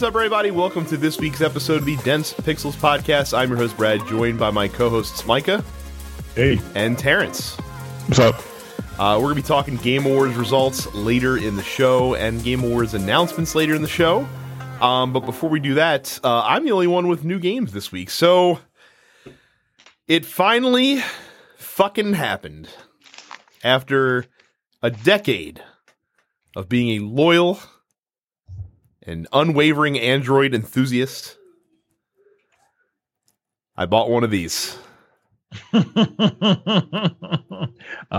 What's up, everybody? Welcome to this week's episode of the Dense Pixels podcast. I'm your host, Brad, joined by my co hosts, Micah Hey, and Terrence. what's up? Uh, we're going to be talking Game Awards results later in the show and Game Awards announcements later in the show. Um, but before we do that, uh, I'm the only one with new games this week. So it finally fucking happened. After a decade of being a loyal and unwavering Android enthusiast, I bought one of these. uh,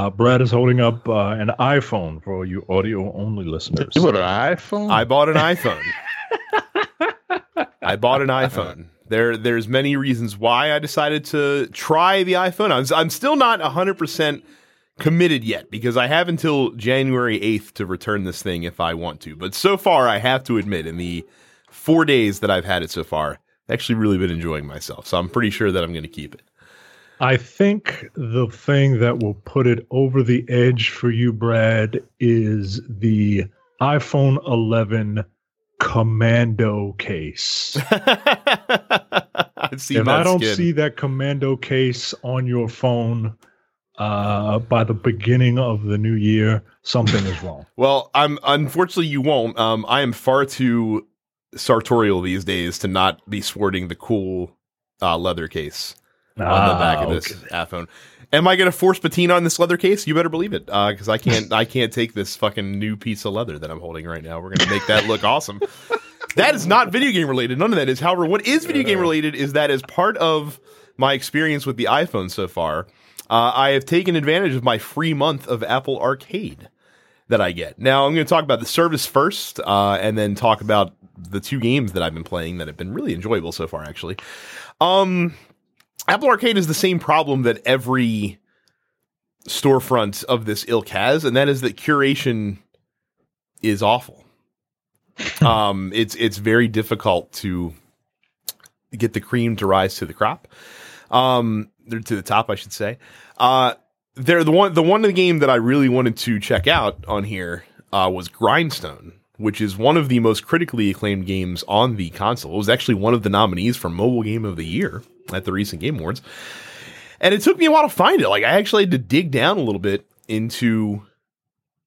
Brad is holding up uh, an iPhone for you audio only listeners. You bought an iPhone? I bought an iPhone. I bought an iPhone. There, there's many reasons why I decided to try the iPhone. I'm, I'm still not 100% committed yet because I have until January 8th to return this thing if I want to. But so far, I have to admit, in the four days that I've had it so far, I've actually really been enjoying myself. So I'm pretty sure that I'm going to keep it. I think the thing that will put it over the edge for you, Brad, is the iPhone 11 Commando case. I've seen if I don't skin. see that Commando case on your phone uh, by the beginning of the new year, something is wrong. Well, I'm unfortunately you won't. Um, I am far too sartorial these days to not be sporting the cool uh, leather case on the back of Ah, this okay. iPhone. Am I going to force patina on this leather case? You better believe it, because I can't. I can't take this fucking new piece of leather that I'm holding right now. We're going to make that look awesome. That is not video game related. None of that is. However, what is video game related is that as part of my experience with the iPhone so far, uh, I have taken advantage of my free month of Apple Arcade that I get. Now I'm going to talk about the service first, uh, and then talk about the two games that I've been playing that have been really enjoyable so far. Actually, um, Apple Arcade is the same problem that every storefront of this ilk has, and that is that curation is awful. um, it's it's very difficult to get the cream to rise to the crop, um, or to the top, I should say. Uh, they're the one the one game that I really wanted to check out on here uh, was Grindstone, which is one of the most critically acclaimed games on the console. It was actually one of the nominees for Mobile Game of the Year at the recent Game Awards. And it took me a while to find it. Like I actually had to dig down a little bit into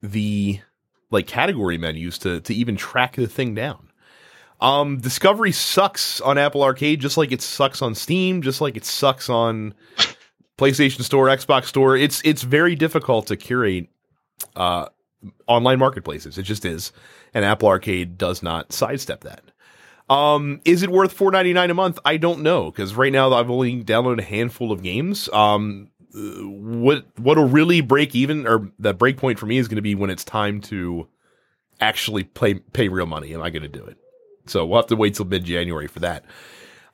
the like category menus to to even track the thing down. Um, Discovery sucks on Apple Arcade, just like it sucks on Steam, just like it sucks on PlayStation Store, Xbox Store. It's it's very difficult to curate uh, online marketplaces. It just is, and Apple Arcade does not sidestep that. Um, is it worth four ninety nine a month? I don't know because right now I've only downloaded a handful of games. Um, what what'll really break even or the break point for me is going to be when it's time to actually play pay real money. Am I going to do it? So we'll have to wait till mid January for that.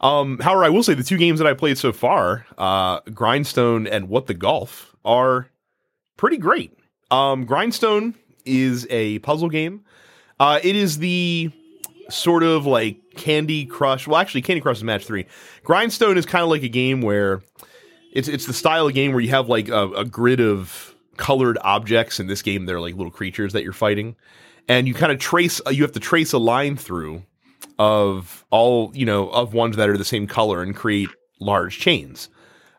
Um, however, I will say the two games that I played so far, uh, Grindstone and What the Golf, are pretty great. Um, Grindstone is a puzzle game. Uh, it is the sort of like Candy Crush. Well, actually, Candy Crush is match three. Grindstone is kind of like a game where it's it's the style of game where you have like a, a grid of colored objects. In this game, they're like little creatures that you're fighting, and you kind of trace. You have to trace a line through of all you know of ones that are the same color and create large chains.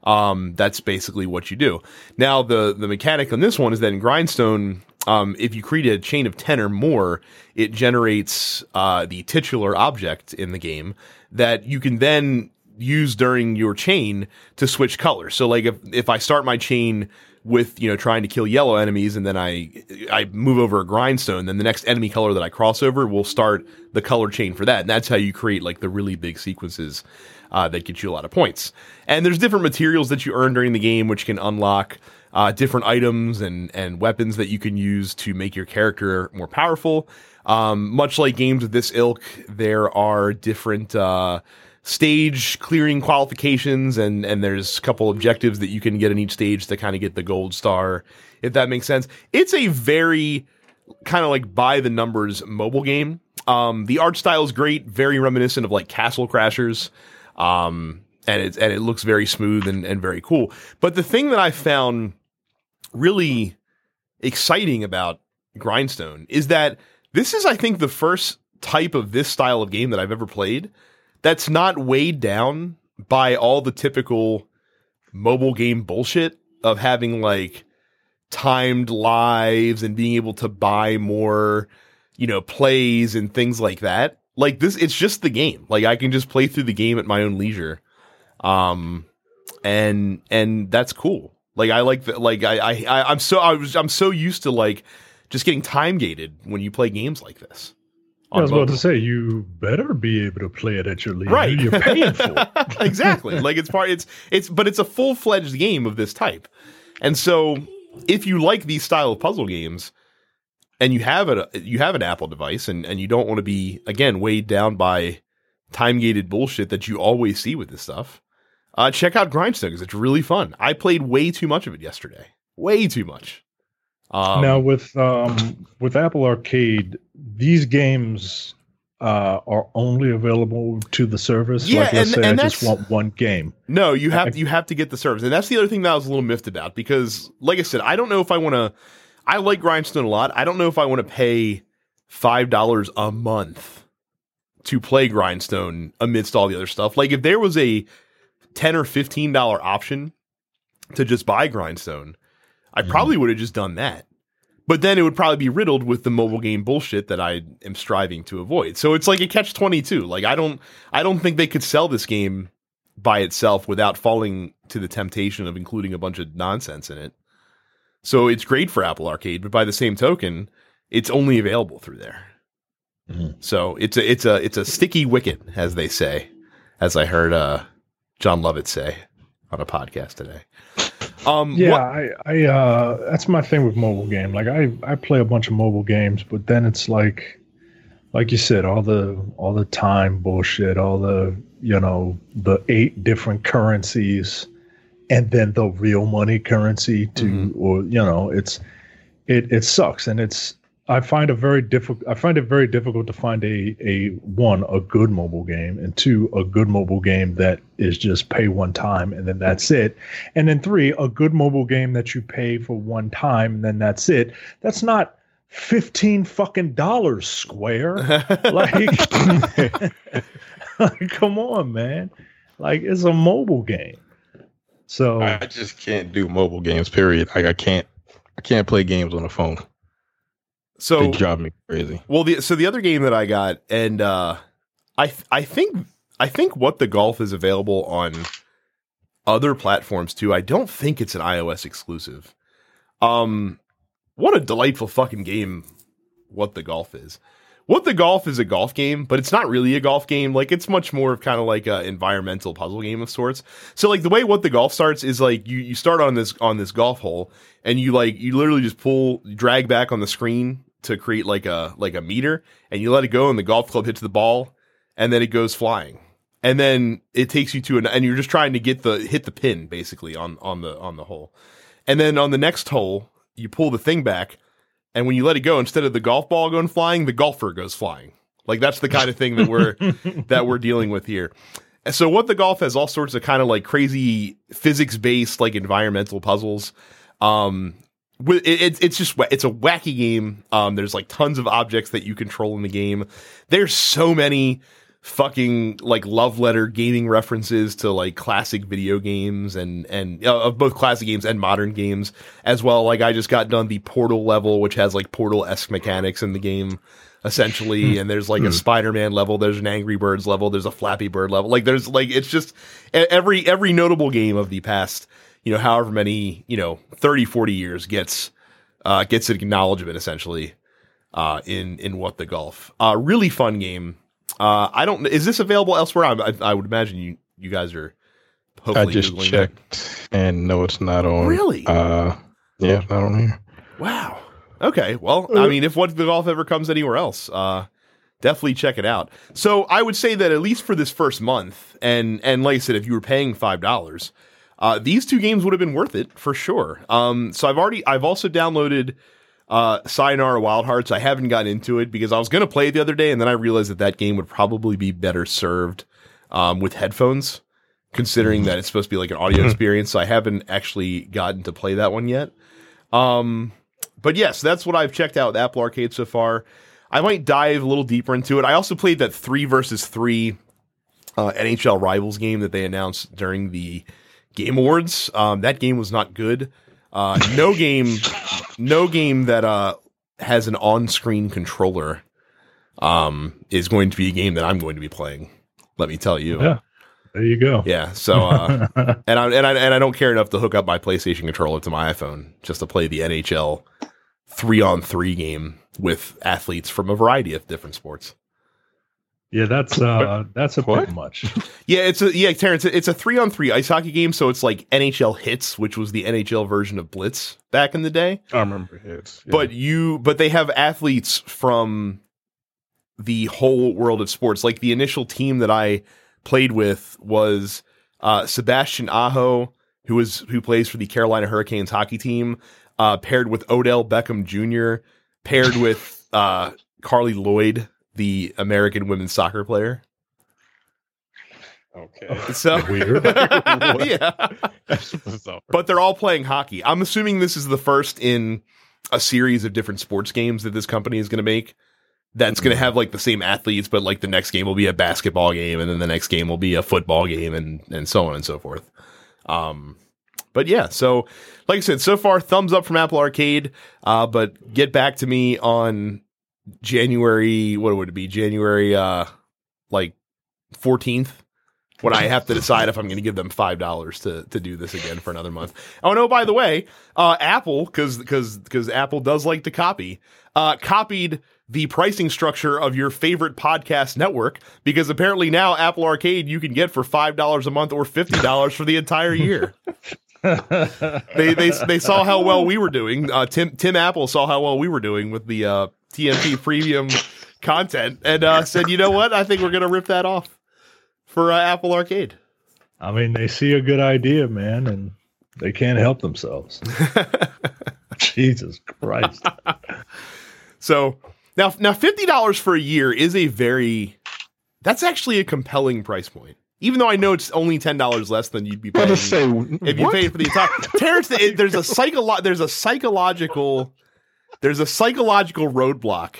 Um, that's basically what you do. Now, the the mechanic on this one is that in Grindstone, um, if you create a chain of ten or more, it generates uh, the titular object in the game that you can then use during your chain to switch colors. So, like if if I start my chain with you know trying to kill yellow enemies and then I I move over a grindstone, then the next enemy color that I cross over will start the color chain for that, and that's how you create like the really big sequences uh, that get you a lot of points. And there's different materials that you earn during the game, which can unlock uh, different items and and weapons that you can use to make your character more powerful. Um, much like games of this ilk, there are different uh, stage clearing qualifications, and and there's a couple objectives that you can get in each stage to kind of get the gold star, if that makes sense. It's a very kind of like by the numbers mobile game. Um, the art style is great, very reminiscent of like Castle Crashers. Um, and it and it looks very smooth and, and very cool. But the thing that I found really exciting about Grindstone is that this is, I think, the first type of this style of game that I've ever played that's not weighed down by all the typical mobile game bullshit of having like timed lives and being able to buy more, you know, plays and things like that. Like this, it's just the game. Like I can just play through the game at my own leisure. Um, and, and that's cool. Like I like that. Like I, I, I, I'm so, I was, I'm so used to like just getting time gated when you play games like this. I was about to say you better be able to play it at your leisure. Right. You're paying for it. exactly. Like it's part it's it's but it's a full fledged game of this type. And so if you like these style of puzzle games and you have a you have an Apple device and, and you don't want to be again weighed down by time gated bullshit that you always see with this stuff, uh, check out Grindstone because it's really fun. I played way too much of it yesterday. Way too much. Um, now with um, with Apple Arcade, these games uh, are only available to the service. Yeah, like, let's and, say and I just want one game. No, you have I, you have to get the service, and that's the other thing that I was a little miffed about because, like I said, I don't know if I want to. I like Grindstone a lot. I don't know if I want to pay five dollars a month to play Grindstone amidst all the other stuff. Like if there was a ten or fifteen dollar option to just buy Grindstone, I mm-hmm. probably would have just done that. But then it would probably be riddled with the mobile game bullshit that I am striving to avoid. So it's like a catch twenty two. Like I don't I don't think they could sell this game by itself without falling to the temptation of including a bunch of nonsense in it. So it's great for Apple Arcade, but by the same token, it's only available through there. Mm-hmm. So it's a it's a it's a sticky wicket, as they say, as I heard uh, Jon Lovett say on a podcast today. Um, yeah, what- I, I uh, that's my thing with mobile game. Like I, I play a bunch of mobile games, but then it's like, like you said, all the all the time bullshit, all the you know the eight different currencies, and then the real money currency to, mm-hmm. or you know, it's it it sucks, and it's I find it very difficult. I find it very difficult to find a a one a good mobile game, and two a good mobile game that is just pay one time and then that's it, and then three a good mobile game that you pay for one time and then that's it. That's not fifteen fucking dollars square. like, like, come on, man. Like it's a mobile game. So I just can't do mobile games. Period. Like I can't. I can't play games on the phone. So they drive me crazy. Well, the so the other game that I got, and uh, I I think I think what the golf is available on other platforms too. I don't think it's an iOS exclusive. Um, what a delightful fucking game! What the golf is. What the golf is a golf game, but it's not really a golf game. Like it's much more of kind of like an environmental puzzle game of sorts. So like the way what the golf starts is like you you start on this on this golf hole and you like you literally just pull drag back on the screen to create like a like a meter and you let it go and the golf club hits the ball and then it goes flying. And then it takes you to an and you're just trying to get the hit the pin basically on on the on the hole. And then on the next hole you pull the thing back and when you let it go instead of the golf ball going flying the golfer goes flying. Like that's the kind of thing that we're that we're dealing with here. And so what the golf has all sorts of kind of like crazy physics based like environmental puzzles um it's it's just it's a wacky game. Um, there's like tons of objects that you control in the game. There's so many fucking like love letter gaming references to like classic video games and and uh, of both classic games and modern games as well. Like I just got done the Portal level, which has like Portal esque mechanics in the game essentially. Hmm. and there's like a hmm. Spider Man level. There's an Angry Birds level. There's a Flappy Bird level. Like there's like it's just every every notable game of the past you know, however many, you know, 30, 40 years gets, uh, gets an acknowledgement essentially, uh, in, in what the golf, uh, really fun game. Uh, I don't, is this available elsewhere? I, I, I would imagine you, you guys are hopefully I just Googling checked that. and no, it's not on. Really? Uh, yeah, not on here. Wow. Okay. Well, I mean, if what the golf ever comes anywhere else, uh, definitely check it out. So I would say that at least for this first month, and and like I said, if you were paying five dollars, uh, these two games would have been worth it for sure. Um, so I've already, I've also downloaded uh, Sayonara Wild Hearts. I haven't gotten into it because I was going to play it the other day, and then I realized that that game would probably be better served um, with headphones, considering that it's supposed to be like an audio experience. So I haven't actually gotten to play that one yet. Um, but yes, that's what I've checked out with Apple Arcade so far. I might dive a little deeper into it. I also played that three versus three uh, NHL Rivals game that they announced during the Game Awards. Um, that game was not good. Uh, no game, no game that uh, has an on-screen controller um, is going to be a game that I'm going to be playing. Let me tell you. Yeah. There you go. Yeah. So, uh, and I and I and I don't care enough to hook up my PlayStation controller to my iPhone just to play the NHL three on three game with athletes from a variety of different sports. Yeah, that's uh that's a What? bit much. Yeah, it's a yeah, Terrence. It's a three on three ice hockey game, so it's like NHL Hitz, which was the NHL version of Blitz back in the day. I remember Hitz, yeah. But you, but they have athletes from the whole world of sports. Like the initial team that I played with was uh, Sebastian Aho, who is who plays for the Carolina Hurricanes hockey team, uh, paired with Odell Beckham Jr., paired with uh, Carly Lloyd, the American women's soccer player. okay. So Weird. yeah. But they're all playing hockey. I'm assuming this is the first in a series of different sports games that this company is going to make. That's going to have like the same athletes, but like the next game will be a basketball game, and then the next game will be a football game, and and so on and so forth. Um, but yeah, so like I said, so far thumbs up from Apple Arcade. Uh, but get back to me on January. What would it be? January, uh, like fourteenth when I have to decide if I'm going to give them five dollars to to do this again for another month. Oh no! By the way, uh, Apple because because because Apple does like to copy. Uh, copied the pricing structure of your favorite podcast network because apparently now Apple Arcade you can get for five dollars a month or fifty dollars for the entire year. they they they saw how well we were doing. Uh, Tim Tim Apple saw how well we were doing with the TNT premium content and uh, said, you know what? I think we're gonna rip that off for uh, Apple Arcade. I mean, they see a good idea, man, and they can't help themselves. Jesus Christ. So now, now fifty dollars for a year is a very that's actually a compelling price point. Even though I know it's only ten dollars less than you'd be But paying to say, if you what? paid for the entire Terrence. it- There's a psycholo- There's a psychological. There's a psychological roadblock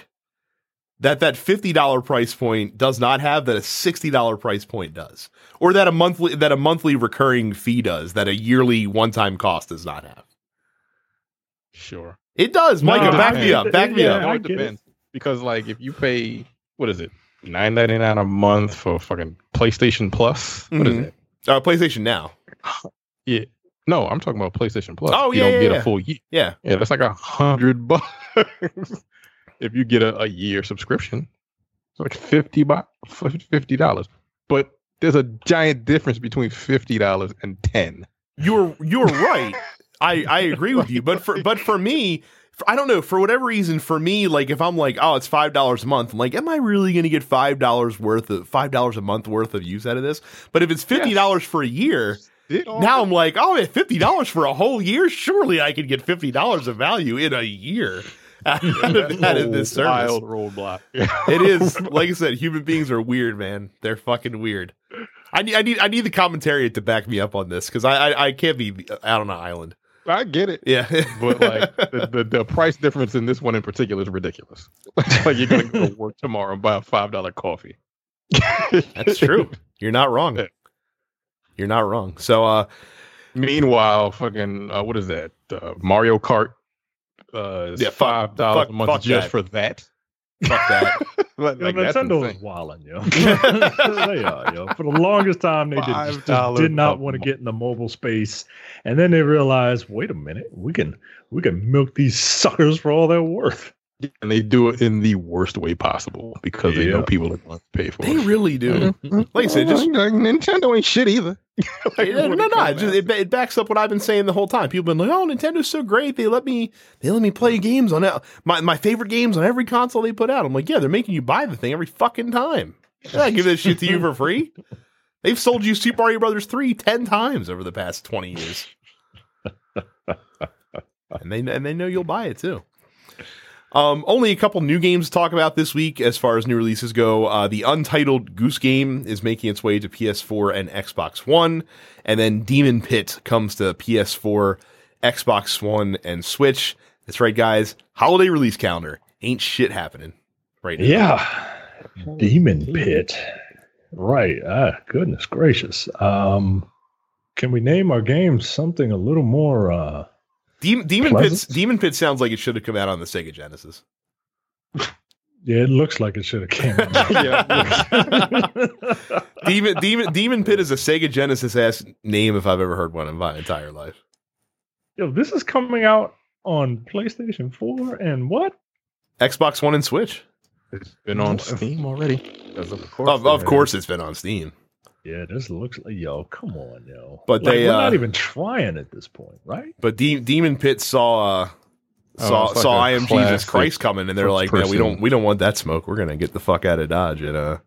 that that fifty dollar price point does not have that a sixty dollar price point does, or that a monthly that a monthly recurring fee does that a yearly one time cost does not have. Sure. It does, No, Micah. back I- me up. Back me yeah, up. No, I it get it. depends. Because like if you pay what is it? Nine ninety nine a month for fucking PlayStation Plus. What is Mhm. it? Uh, PlayStation Now. Yeah. No, I'm talking about PlayStation Plus. Oh, you yeah, don't yeah, get yeah. a full year. Yeah. Yeah, that's like a hundred bucks. if you get a, a year subscription, it's like fifty bucks, fifty dollars. But there's a giant difference between fifty dollars and ten. You're you're right. I I agree with you, but for but for me, I don't know for whatever reason. For me, like if I'm like, oh, it's five dollars a month. I'm like, am I really going to get five dollars worth of five dollars a month worth of use out of this? But if it's fifty dollars for a year, now I'm like, oh, fifty dollars for a whole year, surely I could get fifty dollars of value in a year out of, out of this service. roadblock. It is like I said, human beings are weird, man. They're fucking weird. I need I need I need the commentary to back me up on this because I, I I can't be out on an island. I get it. Yeah, But like the, the, the price difference in this one in particular is ridiculous. like you're gonna go to work tomorrow and buy a five dollar coffee. that's true. You're not wrong. Yeah. You're not wrong. So uh, Meanwhile, fucking uh, what is that? Uh, Mario Kart. Uh, Yeah, five dollars a month fuck just that. for that. fuck that. like, like, Nintendo is insane. wilding, yo. they are, yo. For the longest time, they did, just, did not want to get in the mobile space, and then they realized, wait a minute, we can we can milk these suckers for all they're worth. and they do it in the worst way possible because they know people are going to pay for They it. They really do. Like I said, just Like, Nintendo ain't shit either. Like, no, no, it no. It, just, it, it backs up what I've been saying the whole time. People have been like, "Oh, Nintendo's so great. They let me, they let me play games on. My my favorite games on every console they put out." I'm like, "Yeah, they're making you buy the thing every fucking time. Yeah, I give this shit to you for free." They've sold you Super Mario Brothers 3 10 times over the past 20 years. and they and they know you'll buy it too. Um, only a couple new games to talk about this week as far as new releases go. Uh, the Untitled Goose Game is making its way to PS4 and Xbox One, and then Demon Pit comes to PS4, Xbox One, and Switch. That's right, guys. Holiday release calendar. Ain't shit happening. right now. Yeah. Demon Pit. Right. Ah, goodness gracious. Um, can we name our game something a little more? Uh, Demon, Demon Pleasant? Pit. Demon Pit sounds like it should have come out on the Sega Genesis. yeah, it looks like it should have came. out. Demon Demon Demon Pit is a Sega Genesis ass name if I've ever heard one in my entire life. Yo, this is coming out on PlayStation 4 and what? Xbox One and Switch. It's been on Steam already. Of course, Of, of course, it's been on Steam. Yeah, this looks like yo. Come on, yo. But Like, they, we're uh, not even trying at this point, right? But De- Demon Pit saw uh, Oh, saw it's like saw a I am Jesus Christ coming, and they're first like, "Man, we don't we don't want that smoke. We're gonna get the fuck out of Dodge and uh,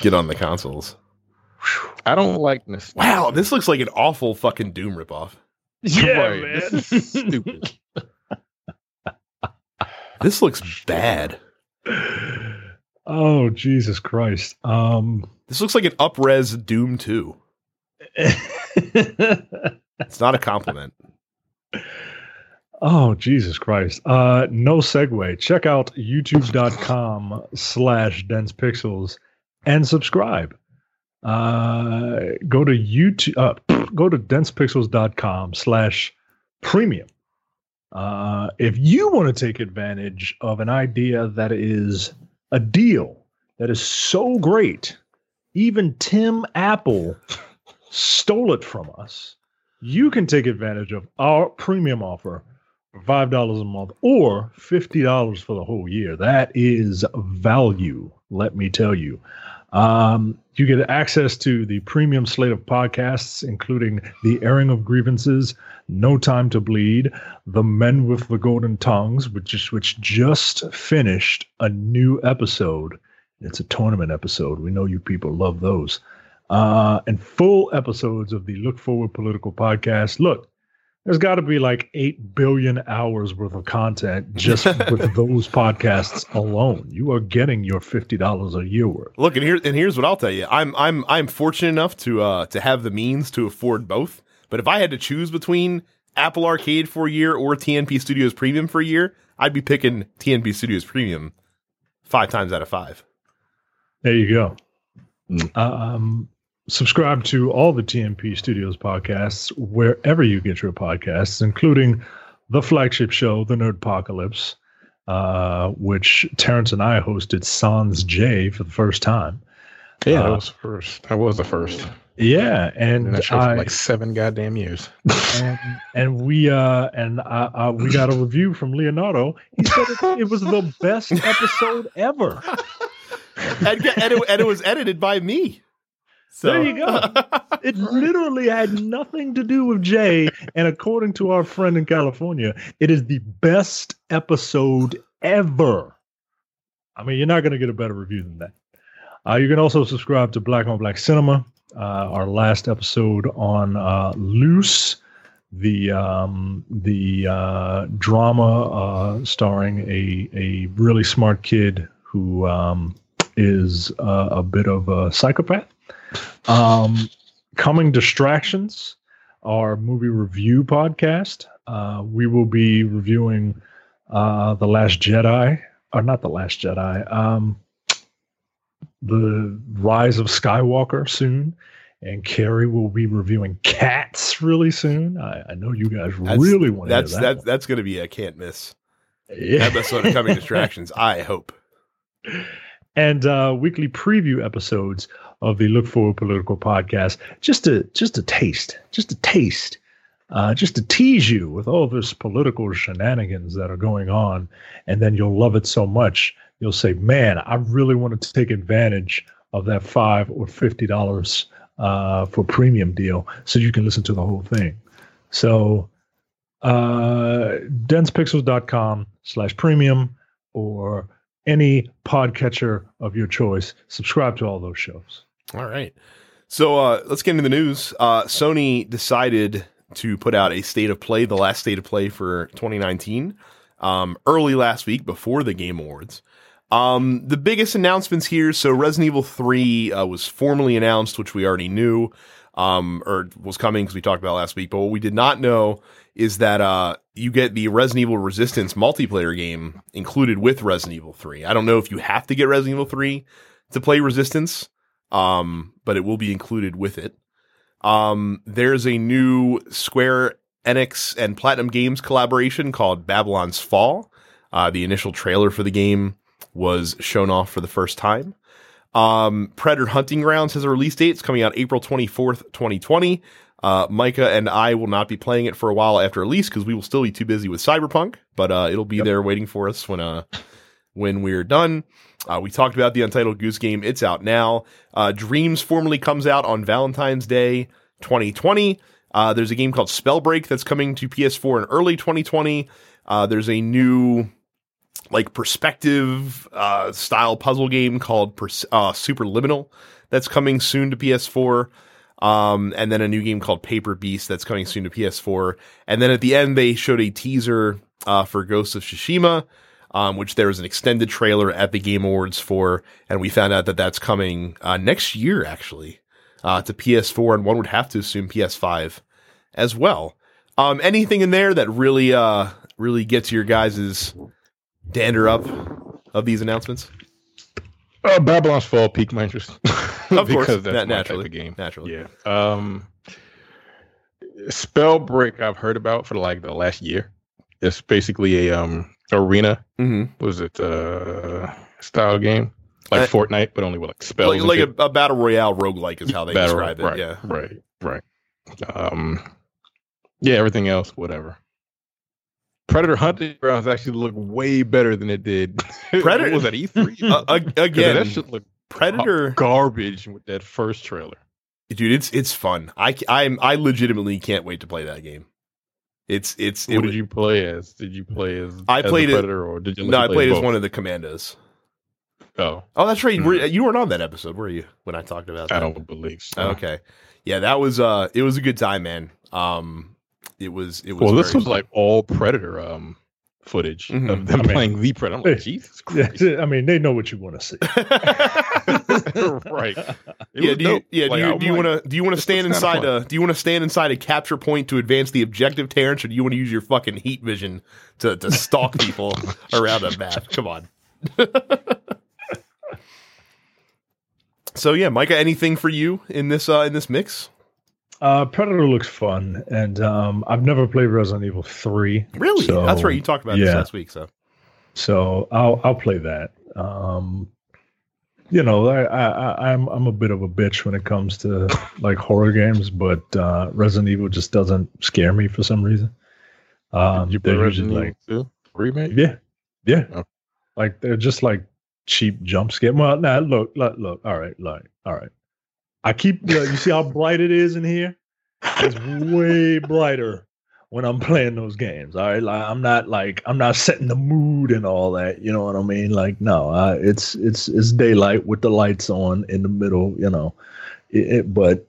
get on the consoles." I don't like this. Wow, this looks like an awful fucking Doom ripoff. Right, This is stupid. This looks bad. Oh Jesus Christ. Um This looks like an upres Doom two. It's not a compliment. Oh Jesus Christ. Uh no segue. Check out youtube.com slash dense pixels and subscribe. Uh go to YouTube uh, go to densepixels.com slash premium. Uh if you want to take advantage of an idea that is a deal that is so great, even Tim Apple stole it from us. You can take advantage of our premium offer for five dollars a month or fifty dollars for the whole year. That is value, let me tell you. Um, you get access to the premium slate of podcasts, including the airing of grievances, No Time to Bleed, The Men with the Golden Tongues, which is, which just finished a new episode. It's a tournament episode. We know you people love those uh, and full episodes of the Look Forward Political Podcast. Look, there's got to be like 8 billion hours worth of content just with those podcasts alone. You are getting your $50 a year worth. Look, and here and here's what I'll tell you. I'm I'm I'm fortunate enough to uh to have the means to afford both. But if I had to choose between Apple Arcade for a year or TNP Studios Premium for a year, I'd be picking TNP Studios Premium five times out of five. There you go. Mm. Um, subscribe to all the TMP Studios podcasts wherever you get your podcasts, including the flagship show, The Nerd Apocalypse, uh, which Terrence and I hosted Sans Jay for the first time. Yeah, that Uh, was first. That was the first. Yeah, And and that show I for like seven goddamn years. and, and we uh and I, I, we got a review from Leonardo. He said it, it was the best episode ever. and, and, it, and it was edited by me. So There you go. It literally had nothing to do with Jay. And according to our friend in California, it is the best episode ever. I mean, you're not going to get a better review than that. Uh, you can also subscribe to Black on Black Cinema, uh, our last episode on uh, Luce, the um, the uh, drama uh, starring a a really smart kid who um, is uh, a bit of a psychopath. Um, coming distractions, our movie review podcast. Uh, we will be reviewing uh, the Last Jedi, or not the Last Jedi. Um, the Rise of Skywalker soon, and Carrie will be reviewing Cats really soon. I, I know you guys That's- really want to hear that's that. that's that's going to be a can't miss. Yeah. episode of Coming Distractions. I hope. and uh, weekly preview episodes of the Look Forward Political Podcast. Just a just a taste, just a taste, uh, just to tease you with all this political shenanigans that are going on, and then you'll love it so much you'll say, "Man, I really wanted to take advantage of that five or fifty dollars uh, for premium deal, so you can listen to the whole thing." So, uh, densepixels.com slash premium or any podcatcher of your choice. Subscribe to all those shows. All right. So uh, let's get into the news. Uh, Sony decided to put out a state of play, the last state of play for 2019, um, early last week before the Game Awards. Um, the biggest announcements here. So Resident Evil 3 uh, was formally announced, which we already knew. um, or was coming because we talked about last week. But what we did not know is that uh, you get the Resident Evil Resistance multiplayer game included with Resident Evil 3. I don't know if you have to get Resident Evil 3 to play Resistance, um, but it will be included with it. Um, there's a new Square Enix and Platinum Games collaboration called Babylon's Fall. Uh, the initial trailer for the game was shown off for the first time. Um, Predator Hunting Grounds has a release date. It's coming out April 24th, 2020. Uh, Micah and I will not be playing it for a while after release because we will still be too busy with Cyberpunk, but uh, it'll be Yep. there waiting for us when uh when we're done. Uh, we talked about the Untitled Goose Game. It's out now. Uh, Dreams formally comes out on Valentine's Day 2020. Uh, there's a game called Spellbreak that's coming to PS4 in early 2020. Uh, there's a new like perspective uh, style puzzle game called Pers- uh, Superliminal that's coming soon to PS4. Um, and then a new game called Paper Beast that's coming soon to PS4. And then at the end, they showed a teaser for Ghost of Tsushima, um, which there was an extended trailer at the Game Awards for, and we found out that that's coming uh, next year actually uh, to PS4, and one would have to assume PS5 as well. Um, anything in there that really, uh, really gets your guys' dander up of these announcements? Uh, Babylon's Fall piqued my interest. Of course, because that's na- my naturally, type of game. naturally. Yeah. Um, Spellbreak I've heard about for like the last year. It's basically a um arena. Mm-hmm. Was it uh style game like Uh, Fortnite, but only with like spells. Like, like a, a battle royale roguelike is how they Battle- describe it. right, Yeah. Right. Right. Um. Yeah. Everything else, whatever. Predator Hunting Grounds actually look way better than it did. Predator- was at E three? Uh, again, that shit looked Predator, garbage with that first trailer. dude, it's it's fun. I am I legitimately can't wait to play that game. It's it's What was- did you play as? Did you play as? I as played it- Predator, or did you? no, you I play played as both? one of the commandos. Oh, Oh, that's right. Hmm. you weren't on that episode, were you? When I talked about that. I don't believe so. Okay. Yeah, that was uh it was a good time, man. Um it was it was Well, this was like all Predator um footage Mhm. of them I mean- playing the Predator. I'm like, Hey, Jesus Yeah, Christ! I mean, they know what you want to see. right. It yeah, do you, yeah, Like, do you, do you like, want to do you want to stand inside a do you want to stand inside a capture point to advance the objective, Terrence, or do you want to use your fucking heat vision to to stalk people around a map? Come on. so yeah, Micah, anything for you in this uh in this mix? Uh, Predator looks fun, and um, I've never played Resident Evil Three, Really? So, That's right. You talked about this last week. So so I'll I'll play that. Um, you know, I, I I- I'm I'm a bit of a bitch when it comes to like horror games, but uh, Resident Evil just doesn't scare me for some reason. Um, Did you play Resident Evil like 2 remake? yeah, yeah, Okay. like they're just like cheap jump scare. Well, now look, look, look. All right, look, all right. I keep look, you see how bright it is in here. It's way brighter when I'm playing those games. All right, like I'm not like I'm not setting the mood and all that. You know what I mean? Like no, uh, it's it's it's daylight with the lights on in the middle. You know, it, it, but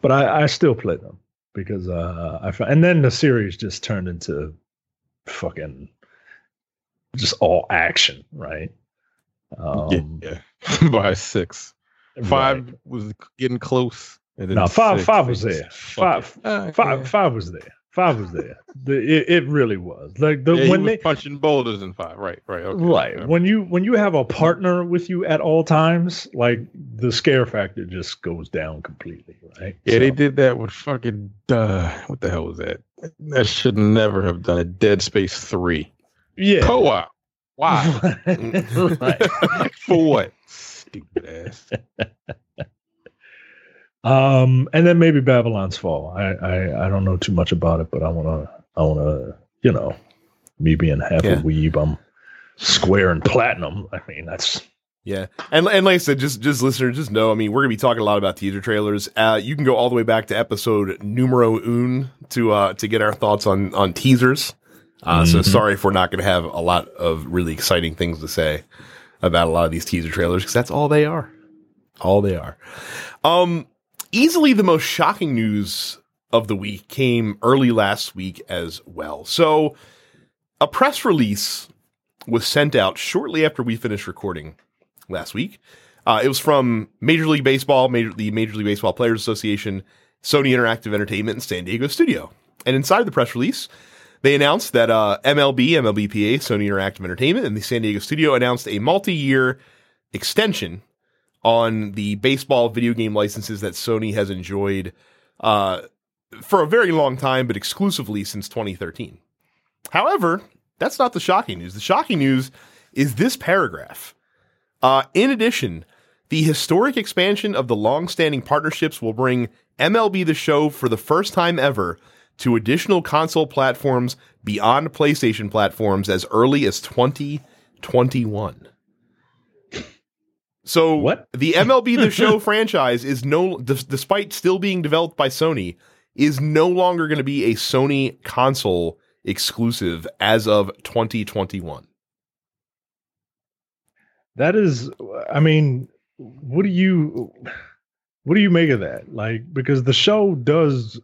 but I, I still play them because uh, I and then the series just turned into fucking just all action, right? Um, yeah, yeah. by six. Five right. was getting close. And then No, five- six, five they was just there. Five- Uh, Five, yeah. five was there. Five was there. The, it, it really was. Like the Yeah, he when was they punching boulders in five. Right, right, okay. right yeah. when you when you have a partner with you at all times, like the scare factor just goes down completely. Right? Yeah, they did that with fucking uh what the hell was that? That should never have done it. Dead Space Three. Yeah. Co-op. Why? right. For what? Stupid ass. Um, and then maybe Babylon's Fall. I, I I don't know too much about it, but I wanna I wanna you know me being half Yeah. a weeb, I'm square and platinum. I mean that's Yeah, and and like I said, just just listeners, just know. I mean, we're gonna be talking a lot about teaser trailers. Uh, you can go all the way back to episode numero un to uh to get our thoughts on on teasers. Uh, So Mhm. sorry if we're not gonna have a lot of really exciting things to say about a lot of these teaser trailers because that's all they are, all they are. Um, easily the most shocking news of the week came early last week as well. So, a press release was sent out shortly after we finished recording last week. Uh, it was from Major League Baseball, Major, the Major League Baseball Players Association, Sony Interactive Entertainment and San Diego Studio. And inside the press release, they announced that uh, MLB, MLBPA, Sony Interactive Entertainment, and the San Diego Studio announced a multi-year extension on the baseball video game licenses that Sony has enjoyed uh, for a very long time, but exclusively since 2013. However, that's not the shocking news. The shocking news is this paragraph. Uh, in addition, the historic expansion of the long-standing partnerships will bring MLB The Show for the first time ever to additional console platforms beyond PlayStation platforms as early as 2021. So What? the MLB The Show franchise is no, d- despite still being developed by Sony, is no longer going to be a Sony console exclusive as of 2021. That is, I mean, what do you, what do you make of that? Like, because the show does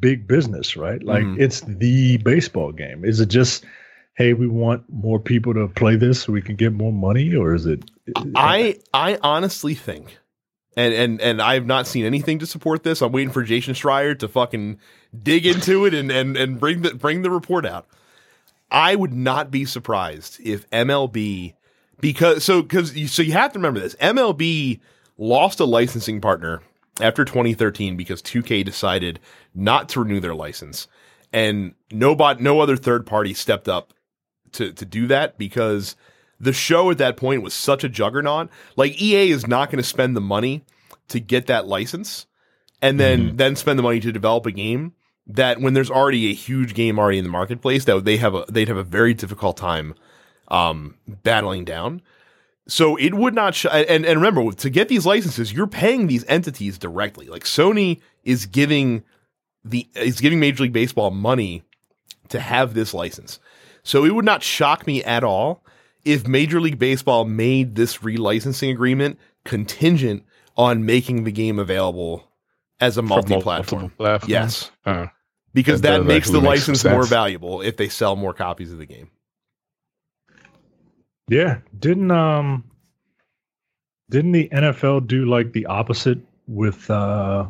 big business, right? Like, Mhm. it's the baseball game. Is it just, hey, we want more people to play this so we can get more money, or is it? I I honestly think, and and and I have not seen anything to support this. I'm waiting for Jason Schreier to fucking dig into it and and and bring the bring the report out. I would not be surprised if MLB because so because you, so you have to remember this MLB lost a licensing partner after 2013 because 2K decided not to renew their license and nobody no other third party stepped up to to do that because the show at that point was such a juggernaut. Like EA is not going to spend the money to get that license and then then spend the money to develop a game that when there's already a huge game already in the marketplace that they have a they'd have a very difficult time um battling down. So it would not sh- and and remember to get these licenses you're paying these entities directly. Like Sony is giving the is giving Major League Baseball money to have this license. So it would not shock me at all if Major League Baseball made this relicensing agreement contingent on making the game available as a multi-platform. Yes, Uh, because That that, makes the actually make some license more valuable if they sell more copies of the game. Yeah, didn't um, didn't the NFL do like the opposite with uh,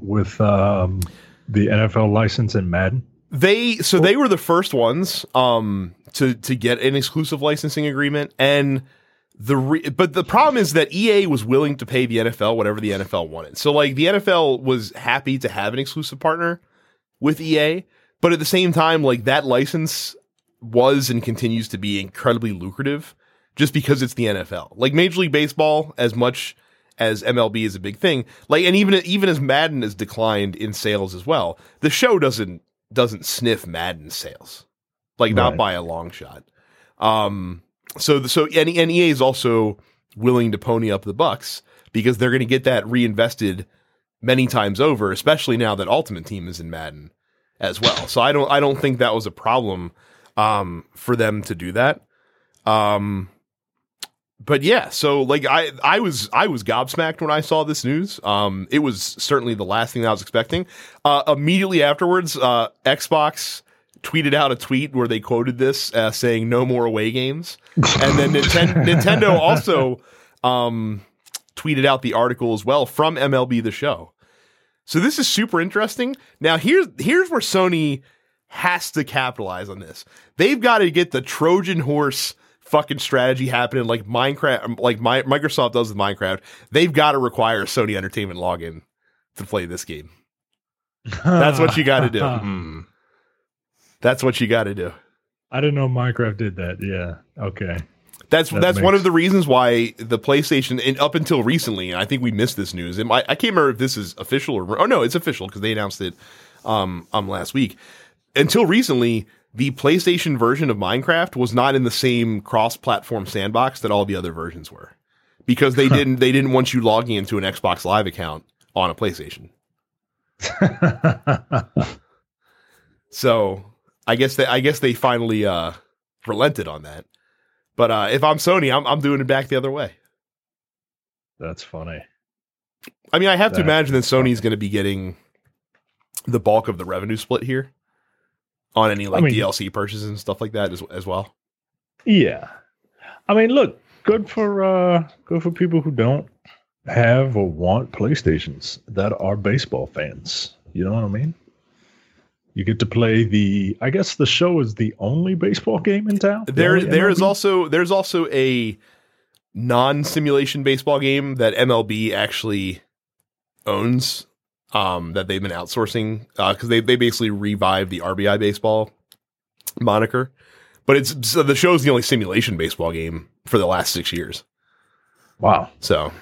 with um, the NFL license in Madden? They so they were the first ones um to to get an exclusive licensing agreement and the re- but the problem is that EA was willing to pay the NFL whatever the NFL wanted. So like the NFL was happy to have an exclusive partner with EA, but at the same time like that license was and continues to be incredibly lucrative just because it's the NFL. Like Major League Baseball as much as MLB is a big thing, like and even even as Madden has declined in sales as well, the show doesn't doesn't sniff Madden sales, like not by a long shot. Um, so the, so and, and EA is also willing to pony up the bucks because they're going to get that reinvested many times over, especially now that Ultimate Team is in Madden as well. So I don't I don't think that was a problem um, for them to do that. Um, but yeah, so like I I was I was gobsmacked when I saw this news. Um, it was certainly the last thing I was expecting. Uh, immediately afterwards, uh, Xbox tweeted out a tweet where they quoted this uh, saying "No more away games," and then Ninten- Nintendo also um, tweeted out the article as well from MLB The Show. So this is super interesting. Now here's here's where Sony has to capitalize on this. They've got to get the Trojan horse fucking strategy happening like Minecraft like my, Microsoft does with Minecraft. They've got to require a Sony Entertainment login to play this game. That's what you got to do. hmm. That's what you got to do. I didn't know Minecraft did that. Yeah. Okay. That's That that's one of the reasons why the PlayStation, and up until recently, and I think we missed this news. It might, I can't remember if this is official or oh no, it's official because they announced it um, um last week. Until recently, the PlayStation version of Minecraft was not in the same cross-platform sandbox that all the other versions were, because they didn't they didn't want you logging into an Xbox Live account on a PlayStation. So I guess they I guess they finally uh, relented on that. But uh, if I'm Sony, I'm I'm doing it back the other way. That's funny. I mean, I have to imagine That that Sony's going to be getting the bulk of the revenue split here on any like mean- DLC purchases and stuff like that as as well. Yeah. I mean, look, good for uh good for people who don't have or want PlayStations that are baseball fans. You know what I mean? You get to play the. I guess the show is the only baseball game in town. There, only there is also there's also a non-simulation baseball game that MLB actually owns um, that they've been outsourcing because they they basically revived the RBI baseball moniker. But it's so the show's the only simulation baseball game for the last six years. wow. So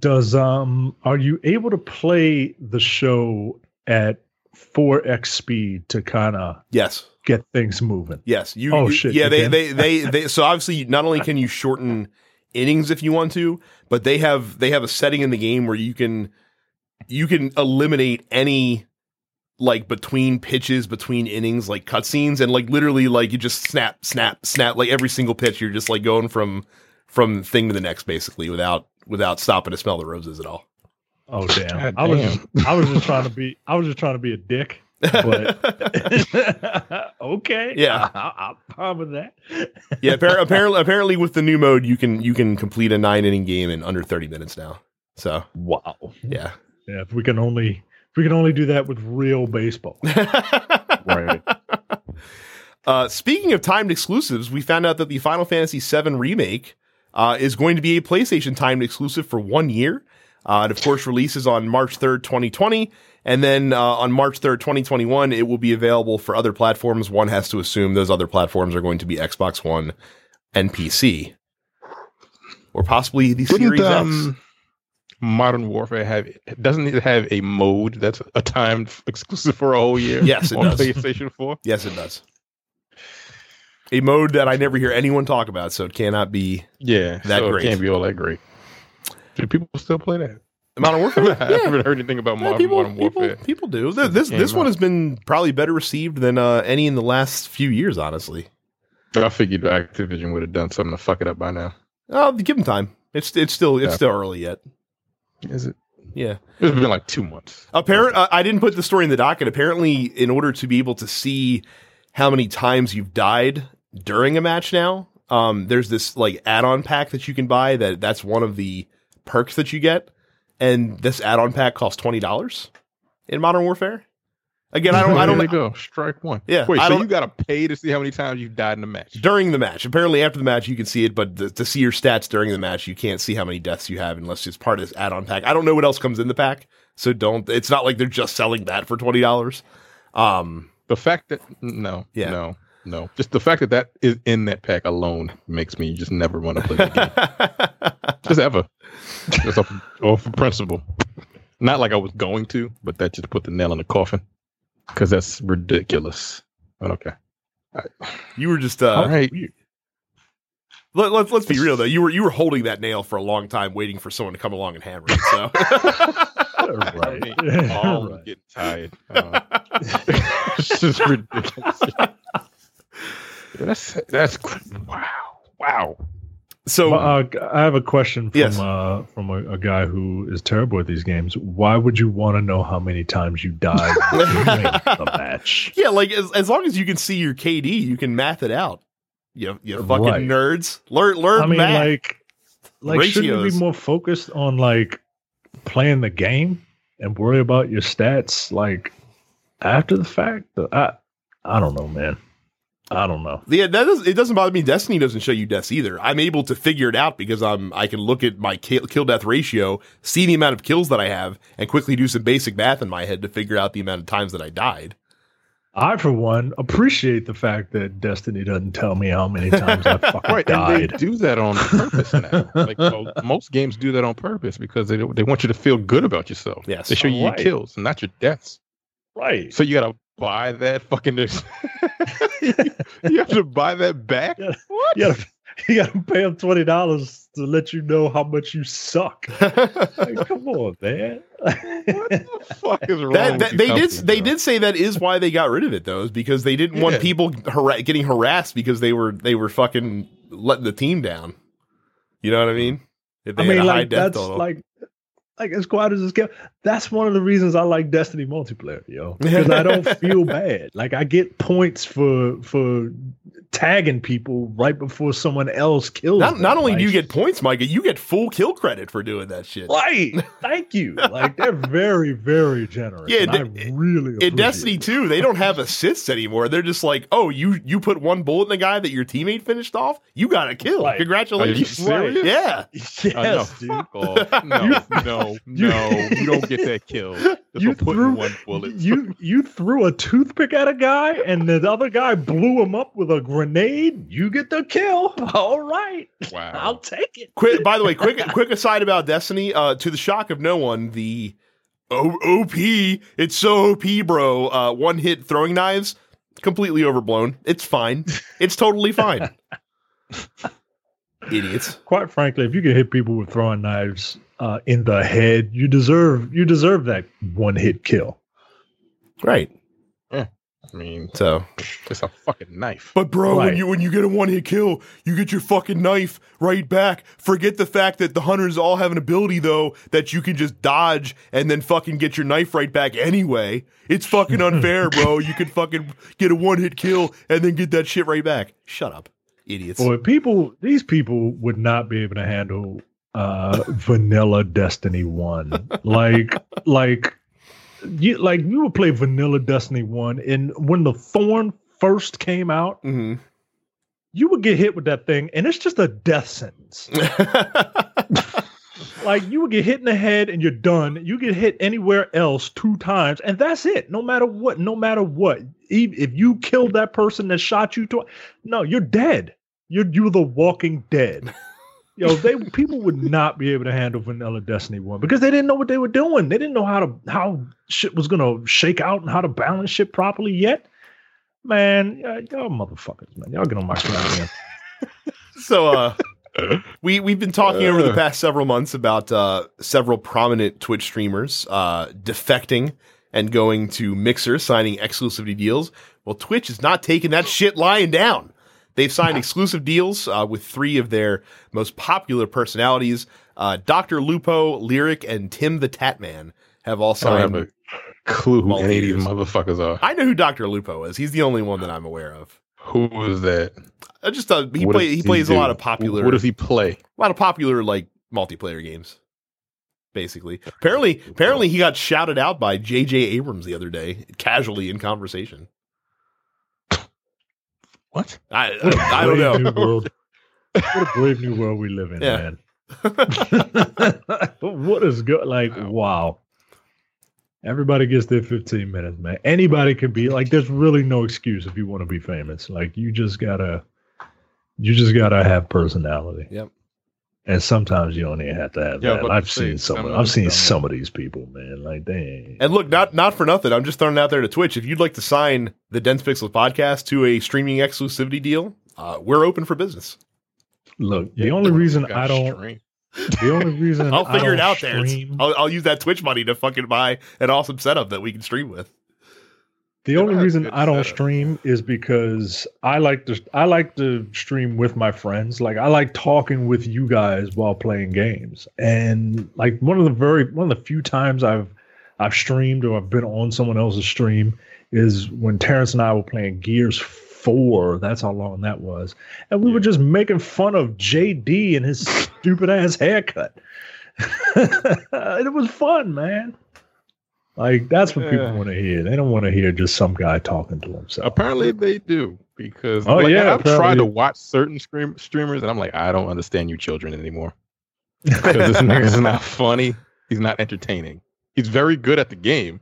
Does um are you able to play the show at 4x speed to kind of yes, get things moving? yes, you. Oh, you- shit, Yeah, you they, they they they. So obviously, not only can you shorten innings if you want to, but they have they have a setting in the game where you can you can eliminate any like between pitches, between innings, like cutscenes, and like literally like you just snap, snap, snap. Like every single pitch, you're just like going from from thing to the next, basically, without without stopping to smell the roses at all. Oh damn. God I was damn. just, I was just trying to be I was just trying to be a dick. But okay. Yeah. I, I, I'm fine with that. yeah, appar- apparently, apparently, with the new mode, you can you can complete a nine inning game in under thirty minutes now. So Wow. yeah. Yeah, if we can only if we can only do that with real baseball. Right. Uh, speaking of timed exclusives, we found out that the Final Fantasy VII remake uh, is going to be a PlayStation timed exclusive for one year. Uh, it, of course, releases on March 3rd, 2020. And then uh, on March 3rd, 2021, it will be available for other platforms. One has to assume those other platforms are going to be Xbox One and PC. Or possibly the Didn't Series X. Modern Warfare have doesn't it have a mode that's a timed exclusive for a whole year? Yes, it on does. PlayStation Four. Yes, it does. A mode that I never hear anyone talk about, so it cannot be Yeah, That so great. it can't be all that great. Do people still play that? Modern Warfare. yeah. I haven't heard anything about Yeah, Modern, people, Modern Warfare. people do. Th- This this one has been probably better received than uh, any in the last few years, honestly. I figured Activision would have done something to fuck it up by now. Oh, give them time. It's it's still it's Yeah. still early yet. Is it? Yeah. It's been like two months. Apparent. Uh, I didn't put the story in the docket. Apparently, in order to be able to see how many times you've died during a match now, um, there's this like add-on pack that you can buy. That that's one of the perks that you get, and this add-on pack costs twenty dollars in Modern Warfare. Again, I don't. I don't. go. Strike one. Yeah, Wait, so you got to pay to see how many times you've died in a match? during the match. Apparently, after the match, you can see it, but th- to see your stats during the match, you can't see how many deaths you have unless it's part of this add-on pack. I don't know what else comes in the pack, so don't. It's not like they're just selling that for twenty dollars. Um, The fact that no, Yeah. no, no, just the fact that that is in that pack alone makes me just never want to play the game, just ever, just off, off of principle. Not like I was going to, but that just put the nail in the coffin because that's ridiculous. But okay, you were just. Uh, all right. let, let, let's be real though. You were you were holding that nail for a long time, waiting for someone to come along and hammer it. So. I mean, I'm Right. getting tired. Uh, it's just ridiculous. that's that's wow, wow. So Well, uh, I have a question from Yes. uh, from a, a guy who is terrible at these games. Why would you want to know how many times you died the match? yeah, like as, as long as you can see your KD, you can math it out. You you fucking Right. nerds, learn learn I mean, math. like, like shouldn't you be more focused on like playing the game and worry about your stats like after the fact? I I don't know, man. I don't know. Yeah, that does, it doesn't bother me. Destiny doesn't show you deaths either. I'm able to figure it out because I'm I can look at my kill, kill death ratio, see the amount of kills that I have, and quickly do some basic math in my head to figure out the amount of times that I died. I, for one, appreciate the fact that Destiny doesn't tell me how many times I fucking Right, and they died. do that on purpose now. Like well, most games do that on purpose because they they want you to feel good about yourself. Yes. they show you Right. your kills, and not your deaths. Right. So you gotta buy that fucking. you have to buy that back. Yeah. What? You gotta, you gotta pay them twenty dollars to let you know how much you suck. Like, come on, man. What the fuck is wrong? That, that- you they did companies, they did say that is why they got rid of it though, is because they didn't want people hara- getting harassed because they were they were fucking letting the team down. You know what I mean? If I they had mean, a high like death that's total. like, like as quiet as this game. That's one of the reasons I like Destiny multiplayer, yo, because I don't feel bad. Like I get points for for tagging people right before someone else kills. Not, them. not only do you get points, Micah, you get full kill credit for doing that shit. right, thank you. Like they're very, very generous. Yeah, and I in- really In Destiny it. 2, they don't have assists anymore. They're just like, oh, you you put one bullet in the guy that your teammate finished off, you got a kill. Right. Are you Congratulations. serious? Yeah. Yes, Oh, no, dude. fuck off. No, no, You- no. You don't get that kill. You threw one bullet. you you threw a toothpick at a guy, and the other guy blew him up with a grenade. You get the kill. All right, wow. I'll take it. Quick, by the way, quick quick aside about Destiny. Uh, to the shock of no one, the o- OP, it's so OP, bro. Uh, one hit throwing knives, completely overblown. It's fine. It's totally fine. Idiots. Quite frankly, if you can hit people with throwing knives uh, in the head, you deserve you deserve that one hit kill. Right. Yeah. I mean, So, it's a fucking knife. but bro, when you when you get a one hit kill, you get your fucking knife right back. Forget the fact that the hunters all have an ability though that you can just dodge and then fucking get your knife right back anyway. It's fucking unfair, bro. You can fucking get a one hit kill and then get that shit right back. Shut up, idiots. Boy, people, these people would not be able to handle uh, vanilla Destiny One. Like, like you, like you would play vanilla Destiny One, and when the Thorn first came out, hmm you would get hit with that thing, and it's just a death sentence. Like you would get hit in the head and you're done. You get hit anywhere else two times, and that's it. No matter what, no matter what. If you killed that person that shot you, twice, no, you're dead. You're you're the Walking Dead. Yo, they people would not be able to handle Vanilla Destiny One because they didn't know what they were doing. They didn't know how to how shit was gonna shake out and how to balance shit properly yet. Man, y- y'all motherfuckers, man, y'all get on my goddamn. so, uh, we we've been talking over the Uh. past several months about uh, several prominent Twitch streamers uh, defecting and going to Mixer, signing exclusivity deals. Well, Twitch is not taking that shit lying down. They've signed exclusive deals uh, with three of their most popular personalities. Uh, Dr. Lupo, Lirik, and Tim the Tatman have all signed. I have a clue who any of these motherfuckers are. I know who Dr. Lupo is. He's the only one that I'm aware of. Who is that? I just uh, he play, he plays a lot of popular What does he play? a lot of popular like multiplayer games. Basically, apparently, apparently he got shouted out by J.J. Abrams the other day, casually in conversation. What? I What a I, I don't know. World. What a brave new world we live in, Yeah. man. what is good? Like, Wow. wow. Everybody gets their 15 minutes, man. Anybody can be like, there's really no excuse if you want to be famous. Like, you just gotta, you just gotta have personality. Yep. And sometimes you don't even have to have Yeah, that. I've seen some. some Of, of I've seen don't. some of these people, man. Like, dang. And look, not not for nothing. I'm just throwing it out there to Twitch. If you'd like to sign the Dense Pixels podcast to a streaming exclusivity deal, uh, we're open for business. Look, the only reason I don't, stream. the only reason I'll figure it don't out there. I'll, I'll use that Twitch money to fucking buy an awesome setup that we can stream with. The Yeah, only reason I don't setup. stream is because I like to I like to stream with my friends. Like I like talking with you guys while playing games. And like one of the very one of the few times I've I've streamed or I've been on someone else's stream is when Terrence and I were playing Gears 4. That's how long that was. And we were just making fun of JD and his stupid ass haircut. it was fun, man. Like that's what people Yeah. want to hear. They don't want to hear just some guy talking to himself. Apparently they do because Oh, like, yeah, I've tried to watch certain stream, streamers and I'm like I don't understand you children anymore because this nigga's not funny. He's not entertaining. He's very good at the game,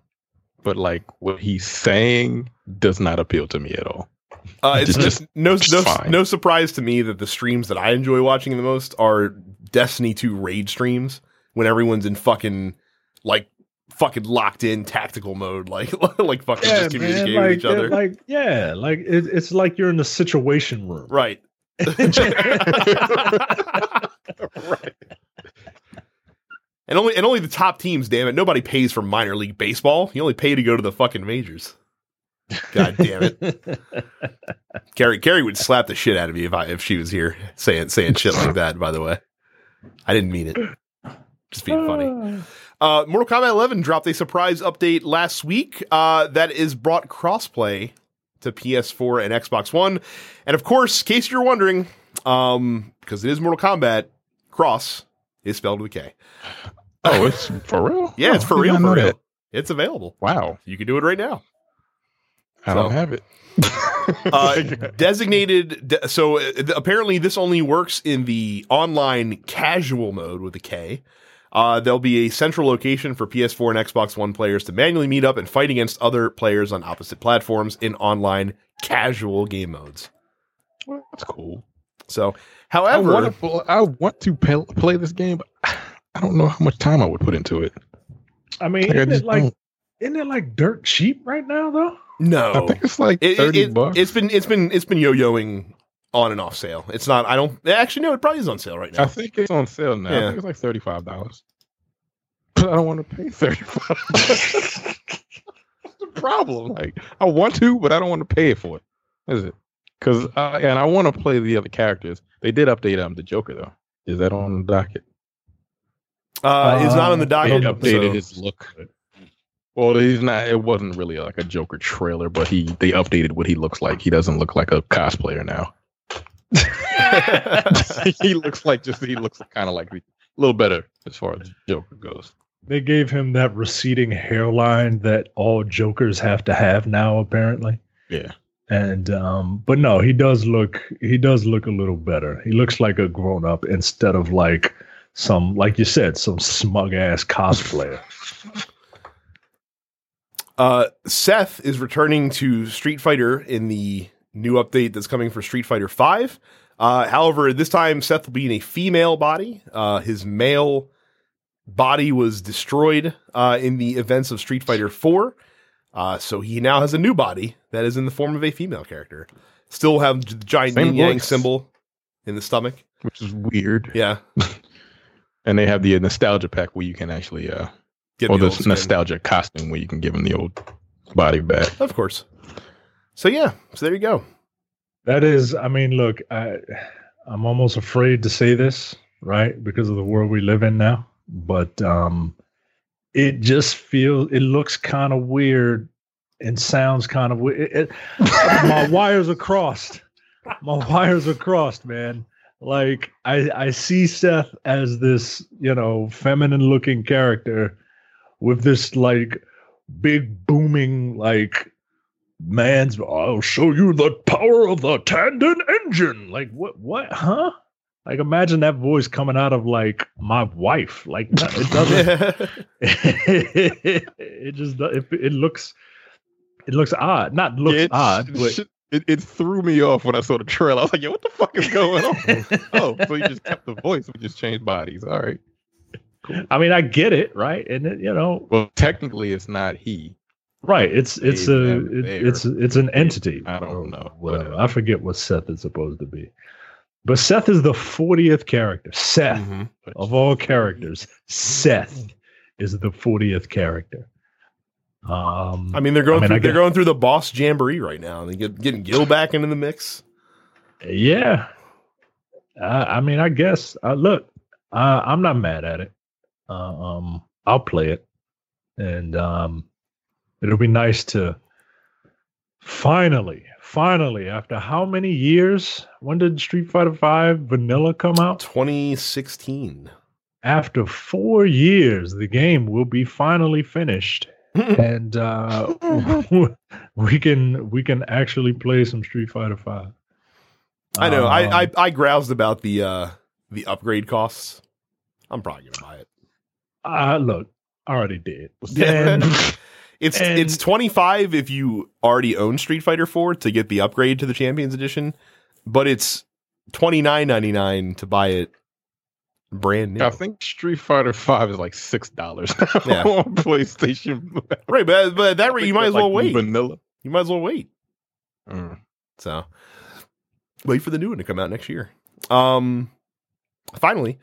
but like what he's saying does not appeal to me at all. Uh, it's Just- just no just no, no surprise to me that the streams that I enjoy watching the most are Destiny 2 raid streams when everyone's in fucking like fucking locked in tactical mode, like like fucking just communicating with like, each other. like yeah, like it, it's like you're in the situation room. right. right. And only and only the top teams, damn it. Nobody pays for minor league baseball. You only pay to go to the fucking majors. God damn it. Carrie Carrie would slap the shit out of me if I if she was here saying saying shit like that, by the way. I didn't mean it. Just being funny. Uh, Mortal Kombat 11 dropped a surprise update last week uh, that is brought crossplay to to PS4 and Xbox One. And of course, in case you're wondering, um, because it is Mortal Kombat, Cross is spelled with a K. Oh, it's for real? Yeah, it's Oh, for I real. For real. that. It's available. Wow. You can do it right now. I So- don't have it. Uh, designated. De- so uh, apparently, this only works in the online casual mode with a K. Uh, there'll be a central location for PS4 and Xbox One players to manually meet up and fight against other players on opposite platforms in online casual game modes. Well, that's cool. So, I however, want to. I want to play, play this game, but I don't know how much time I would put into it. I mean, Like, isn't just it like don't. isn't it like dirt cheap right now though? no, I think it's like It- it- thirty it- bucks. It's been it's been it's been yo-yoing on and off sale. It's not. I don't actually no. It probably is on sale right now. I think it's on sale now. I think it's like thirty five dollars. But I don't want to pay thirty five. That's the problem. Like I want to, but I don't want to pay for it. Is it? Because uh, and I want to play the other characters. They did update um the Joker though. Is that on the docket? Uh, it's not on the Uh, They docket. updated so- his look. Well, he's not. It wasn't really like a Joker trailer, but he they updated what he looks like. He doesn't look like a cosplayer now. he looks like just he looks kind of like a little better as far as Joker goes. They gave him that receding hairline that all Jokers have to have now, apparently. Yeah. And um, but no, he does look he does look a little better. He looks like a grown up instead of like some like you said, some smug ass cosplayer. Uh, Seth is returning to Street Fighter in the new update that's coming for Street Fighter Five. Uh, however, this time Seth will be in a female body. Uh, his male body was destroyed uh, in the events of Street Fighter Four, uh, so he now has a new body that is in the form of a female character. Still have the giant yin yang symbol in the stomach. Which is weird. Yeah, And they have the nostalgia pack where you can actually uh get or the the nostalgia costume where you can give him the old body back. of course. So yeah, so there you go. That is, I mean, look, I, I'm almost afraid to say this, right, because of the world we live in now. But um, it just feels, it looks kind of weird and sounds kind of weird. My wires are crossed. My wires are crossed, man. Like I, I see Seth as this, you know, feminine-looking character with this like big booming like man's I'll show you the power of the Tanden engine. Like what what huh? Like imagine that voice coming out of like my wife. Like it doesn't it just do- it, it looks it looks odd. Not looks It- odd, but it, it threw me off when I saw the trailer. I was like, yo, what the fuck is going on? oh, so you just kept the voice, we just changed bodies. All right. I mean I get it, right? And it, you know, Well, technically it's not he. Right, it's it's They a it, it's it's an entity. I don't know, Whatever. I forget what Seth is supposed to be. But Seth is the 40th character. Seth. Mhm. of all characters, Seth is the 40th character. Um, I mean, they're going I mean, through, I they're going through the boss jamboree right now. They get getting Gill back into the mix. yeah. I, I mean, I guess. Uh, look, uh, I'm not mad at it. Uh, um, I'll play it, and um, it'll be nice to finally, finally, after how many years? When did Street Fighter Five Vanilla come out? 2016. After four years, the game will be finally finished. and uh, we can we can actually play some Street Fighter Five. I know. I, I Um, I groused about the uh the upgrade costs. I'm probably gonna buy it. uh, look, I already did. Yeah. And it's and- it's 25 if you already own Street Fighter 4 to get the upgrade to the Champions Edition, but it's 29.99 to buy it brand new. I think Street Fighter Five is like six dollars Yeah. on PlayStation. Right, but but that rate, you might as well Like wait. Vanilla. You might as well wait. Mm. So wait for the new one to come out next year. Um finally,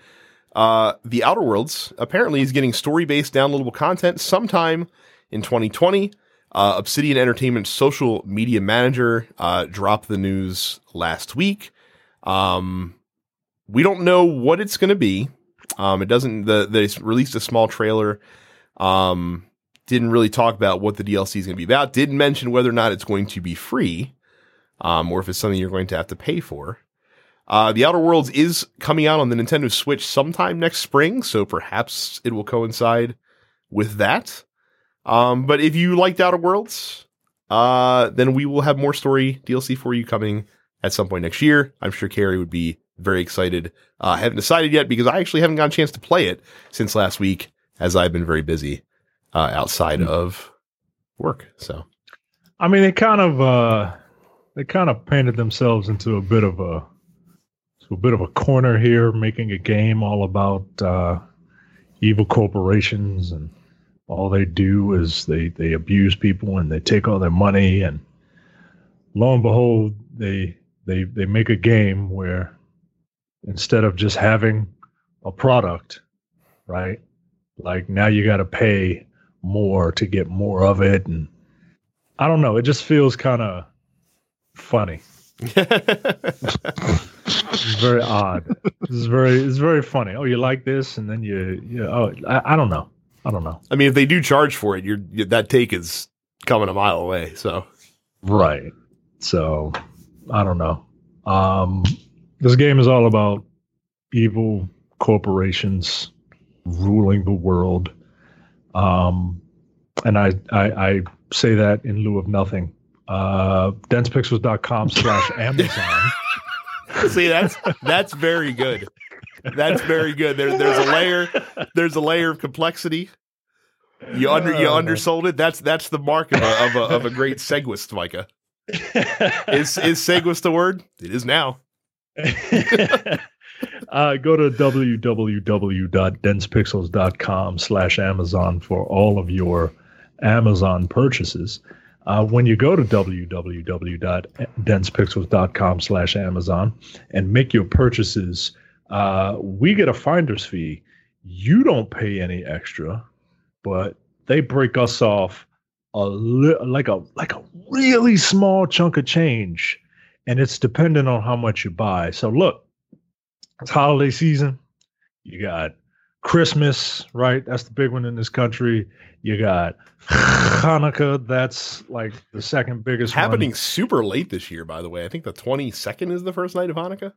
uh The Outer Worlds apparently is getting story-based downloadable content sometime in 2020. Uh, Obsidian Entertainment's social media manager uh, dropped the news last week. Um, we don't know what it's going to be. Um, it doesn't. The they released a small trailer. Um, Didn't really talk about what the DLC is going to be about. Didn't mention whether or not it's going to be free, um, or if it's something you're going to have to pay for. Uh, the Outer Worlds is coming out on the Nintendo Switch sometime next spring, so perhaps it will coincide with that. Um, but if you liked Outer Worlds, uh, then we will have more story DLC for you coming at some point next year. I'm sure Carrie would be very excited. Uh, I haven't decided yet because I actually haven't gotten a chance to play it since last week, as I've been very busy uh, outside Mm. of work. So I mean, they kind of uh, they kind of painted themselves into a bit of a a bit of a corner here, making a game all about uh, evil corporations and all they do is they they abuse people and they take all their money and lo and behold they they they make a game where instead of just having a product right like now you got to pay more to get more of it and I don't know. It just feels kind of funny. It's very odd. This is very. It's very funny. Oh, you like this, and then you. you oh, I, I don't know. I don't know. I mean, if they do charge for it, you're, you that take is coming a mile away. So Right. So, I don't know. Um, this game is all about evil corporations ruling the world. Um, and I, I, I say that in lieu of nothing. Uh, densepixels.com slash Amazon. see, that's that's very good. That's very good. There, there's a layer. There's a layer of complexity. You under you Oh. undersold it. That's that's the mark of a of a, of a great seguist, Micah. Is is seguist a word? It is now. uh, go to www.densepixels.com slash Amazon for all of your Amazon purchases. Uh, when you go to www.densepixels.com slash Amazon and make your purchases, uh, we get a finder's fee. You don't pay any extra, but they break us off a li- like a like a really small chunk of change and it's dependent on how much you buy. So look, it's holiday season. You got Christmas, right? That's the big one in this country. You got Hanukkah. That's like the second biggest Happening One. super late this year, by the way. I think the 22nd is the first night of Hanukkah.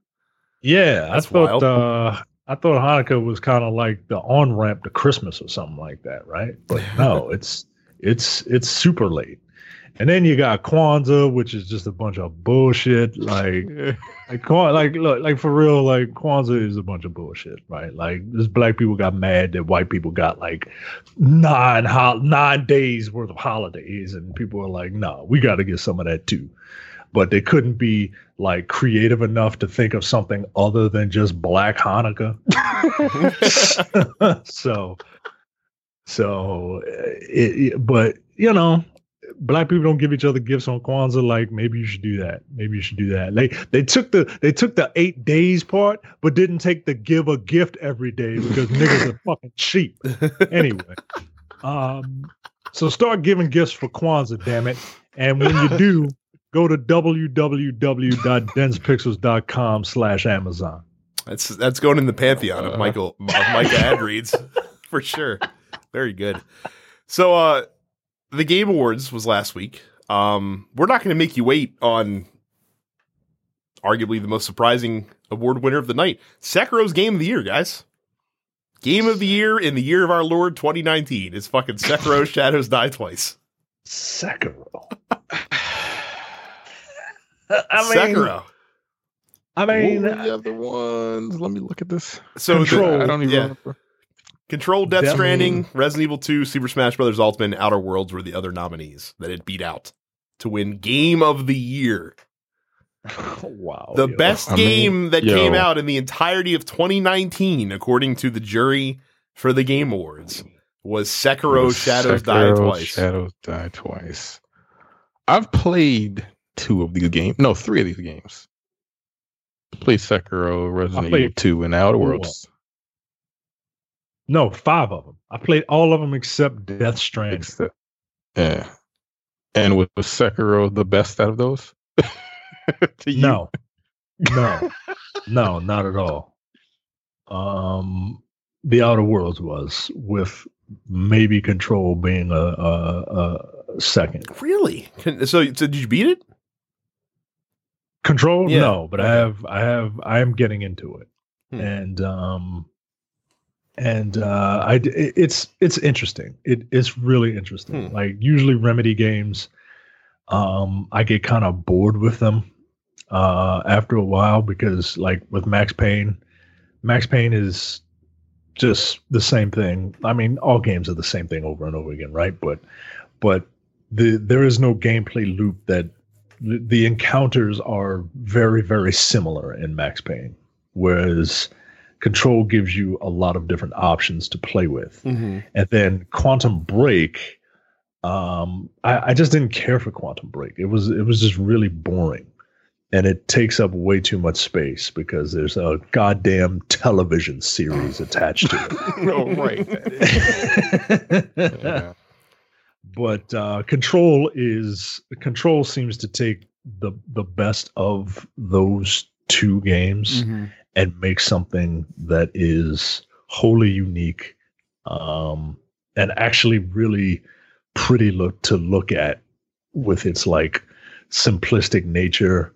Yeah, That's I thought wild. uh, I thought Hanukkah was kind of like the on ramp to Christmas or something like that, right? But no, it's it's it's super late. And then you got Kwanzaa, which is just a bunch of bullshit. Like Like, like, look, like for real, like Kwanzaa is a bunch of bullshit, right? Like, this black people got mad that white people got like nine ho- nine days worth of holidays, and people were like, "No, we got to get some of that too." But they couldn't be like creative enough to think of something other than just Black Hanukkah. so, so, uh, it, it- but you know, black people don't give each other gifts on Kwanzaa. Like maybe you should do that. Maybe you should do that. They they took the they took the eight days part, but didn't take the give a gift every day because niggas are fucking cheap. Anyway, um, so start giving gifts for Kwanzaa, damn it. And when you do, go to www.densepixels.com slash Amazon. That's that's going in the pantheon of Michael of Micah ad reads for sure. Very good. So uh the Game Awards was last week. Um we're not going to make you wait on arguably the most surprising award winner of the night. Sekiro's Game of the Year, guys. Game of the Year in the year of our Lord 2019 is fucking Sekiro Shadows Die Twice. Sekiro. I mean, Sekiro. I What mean, were the uh, other ones? Let me look at this. So the- Control. I don't even yeah. remember. Control, Death Devil- Stranding, Resident Evil 2, Super Smash Bros. Ultimate, and Outer Worlds were the other nominees that it beat out to win Game of the Year. wow. The yo. best I mean, game that yo. came out in the entirety of 2019, according to the jury for the Game Awards, was Sekiro Shadows Die Twice. Shadows Die Twice. I've played two of these games. No, three of these games. Played Sekiro, Resident played Evil 2, and Outer four. Worlds. No, five of them. I played all of them except Death Stranding. Except, yeah. And was, was Sekiro the best out of those? To? No, no, no, not at all. Um, the Outer Worlds was with maybe Control being a, a, a second. Really? Can- So, so did you beat it? Control, Yeah. no, but I have, I have, I am getting into it, Hmm. and um, and uh, I, it's it's interesting. It it's really interesting. Hmm. Like usually Remedy games, um, I get kind of bored with them uh after a while because like with Max Payne, Max Payne is just the same thing. I mean, all games are the same thing over and over again, right? But but the there is no gameplay loop that the, the encounters are very very similar in Max Payne, whereas Control gives you a lot of different options to play with, Mm-hmm. and then Quantum Break. Um, I, I just didn't care for Quantum Break. It was it was just really boring, and it takes up way too much space because there's a goddamn television series attached to it. oh, right. Yeah. But uh, control is control seems to take the the best of those two games Mm-hmm. and make something that is wholly unique um, and actually really pretty look to look at with its like simplistic nature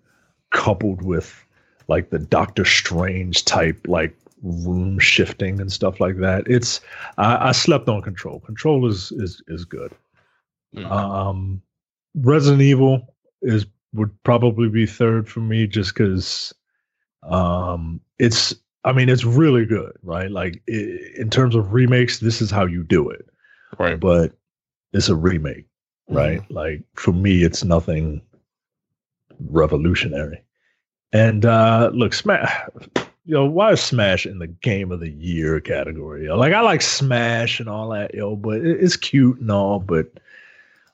coupled with like the Doctor Strange type like room shifting and stuff like that. It's I, I slept on Control. Control is is is good. Mm. Um, Resident Evil is would probably be third for me just because um, it's I mean it's really good, right? Like i in terms of remakes, this is how you do it, right. but it's a remake, right? Like for me, it's nothing revolutionary. And uh look, Smash, you know, why is Smash in the Game of the Year category? Yo? Like I like Smash and all that, yo, but it's cute and all, but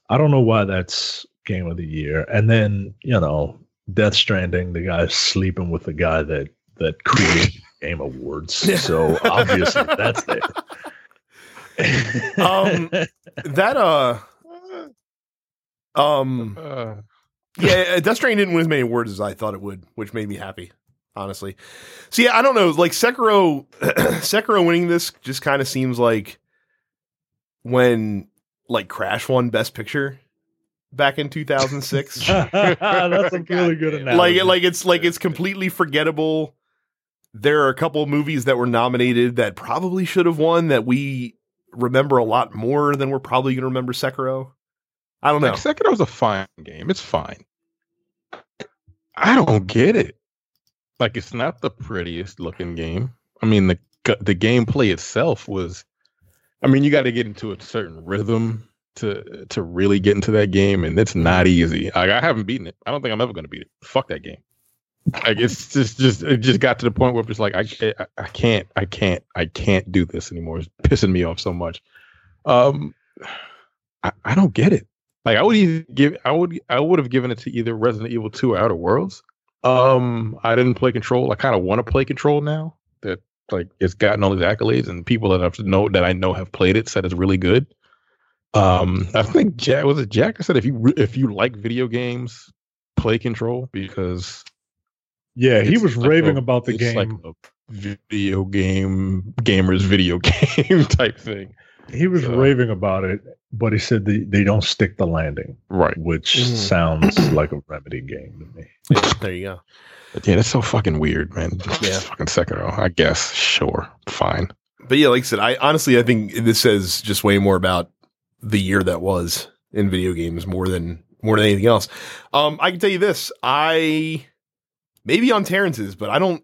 I don't know why that's Game of the Year. And then you know, Death Stranding, the guy sleeping with the guy that that created Game Awards, so obviously that's there. Um, That uh, um, Uh, yeah, Death Stranding didn't win as many awards as I thought it would, which made me happy, honestly. So yeah, I don't know. Like Sekiro, Sekiro winning this just kind of seems like when like Crash won Best Picture back in 2006. That's a really good analogy. like like it's like it's completely forgettable. There are a couple of movies that were nominated that probably should have won that we remember a lot more than we're probably going to remember Sekiro. I don't know. Like Sekiro's a fine game. It's fine. I don't get it. Like it's not the prettiest looking game. I mean the the gameplay itself was. I mean you got to get into a certain rhythm to to really get into that game, and it's not easy. Like I haven't beaten it. I don't think I'm ever going to beat it. Fuck that game. Like it's just just it just got to the point where it's like I, I I can't I can't I can't do this anymore. It's pissing me off so much. Um, I, I don't get it. Like I would either give I would I would have given it to either Resident Evil 2 or Outer Worlds. Um I didn't play Control. I kind of want to play Control now that like it's gotten all these accolades and people that I've know that I know have played it said it's really good. Um I think Jack was it Jack I said if you if you like video games play Control because yeah, he was like raving a- about the it's game. like a video game gamers video game type thing. He was so- raving about it, but he said they, they don't stick the landing, Right. which Mhm. sounds like a remedy game to me. Yeah, there you go. But yeah, that's so fucking weird, man. Yeah. Yeah. Fucking Sekiro. I guess. Sure. Fine. But yeah, like I said, I honestly I think this says just way more about the year that was in video games more than more than anything else. Um, I can tell you this: I maybe on Terrence's, but I don't.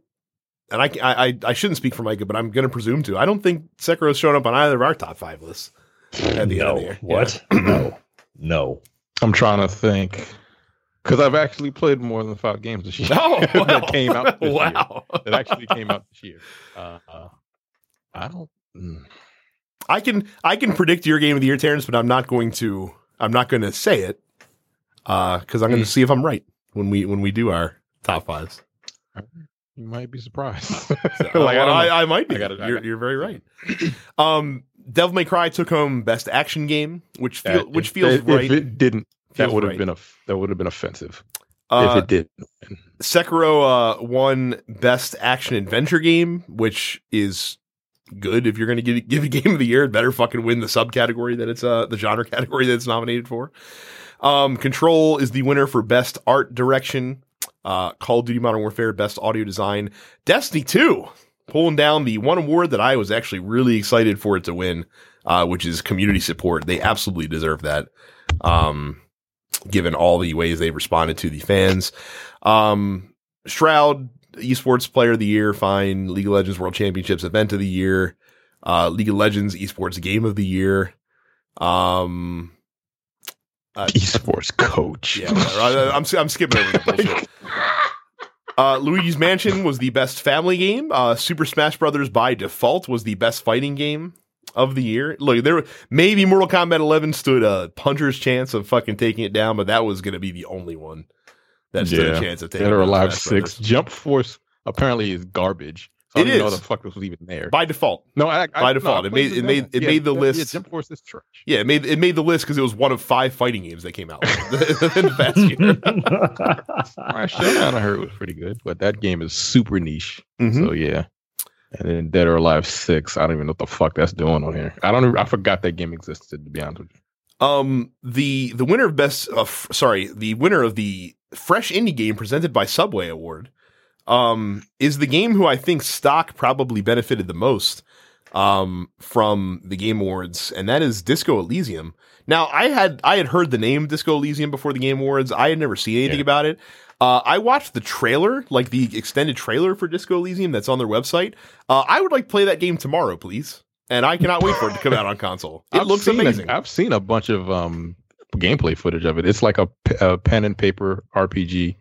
And I, I, I shouldn't speak for Micah, but I'm going to presume to. I don't think Sekiro's shown up on either of our top five lists. At the end of the year. What? no. No. I'm trying to think. Because I've actually played more than five games this year. Oh, wow. that came out this year. wow. That actually came out this year. Uh, uh, I don't. mm. I can I can predict your game of the year, Terrence, but I'm not going to I'm not going to say it because I'm going to Mm. see if I'm right when we when we do our top fives. You might be surprised. So, like, well, I. I, I might be. I gotta- you're, you're very right. um, Devil May Cry took home best action game, which feel, That- which feels if, right. If it didn't, that would have right. been a that would have been offensive. uh, if it did. Sekiro uh, won best action adventure game, which is good. If you're going to give, give a game of the year, it better fucking win the subcategory that it's uh the genre category that it's nominated for. Um, Control is the winner for best art direction. Uh, Call of Duty Modern Warfare best audio design. Destiny 2 pulling down the one award that I was actually really excited for it to win, uh, which is community support. They absolutely deserve that. Um, given all the ways they've responded to the fans. Um, Shroud, esports player of the year, fine. League of Legends World Championships event of the year, uh, League of Legends esports game of the year. Um, uh, Esports coach. yeah, whatever. I, am I'm skipping over the bullshit. Uh, Luigi's Mansion was the best family game. Uh, Super Smash Brothers by default was the best fighting game of the year. Look, there maybe Mortal Kombat 11 stood a puncher's chance of fucking taking it down, but that was going to be the only one that stood a chance of taking. Dead or down Alive Smash Six. Brothers. Jump Force apparently is garbage. So It I didn't know the fuck this was even there. by default. no, I, I, by no, I default. It made- the it made- it Yeah, made the yeah, list. Yeah, Jump Force is trash. Yeah, it made it made the list because it was one of five fighting games that came out in the past year. My Showdown I heard was pretty good, but that game is super niche. Mhm. So yeah. And then Dead or Alive Six, I don't even know what the fuck that's doing on here. I don't. even- I forgot that game existed. To be honest with you. Um, the the winner of best, uh, f- sorry, the winner of the fresh indie game presented by Subway Award, um, is the game who I think stock probably benefited the most, um, from the Game Awards, and that is Disco Elysium. Now, I had I had heard the name Disco Elysium before the Game Awards. I had never seen anything Yeah. about it. Uh, I watched the trailer, like the extended trailer for Disco Elysium that's on their website. Uh, I would like to play that game tomorrow, please. And I cannot wait for it to come out on console. It I've looks amazing. I've seen a bunch of um gameplay footage of it. It's like a, a pen and paper RPG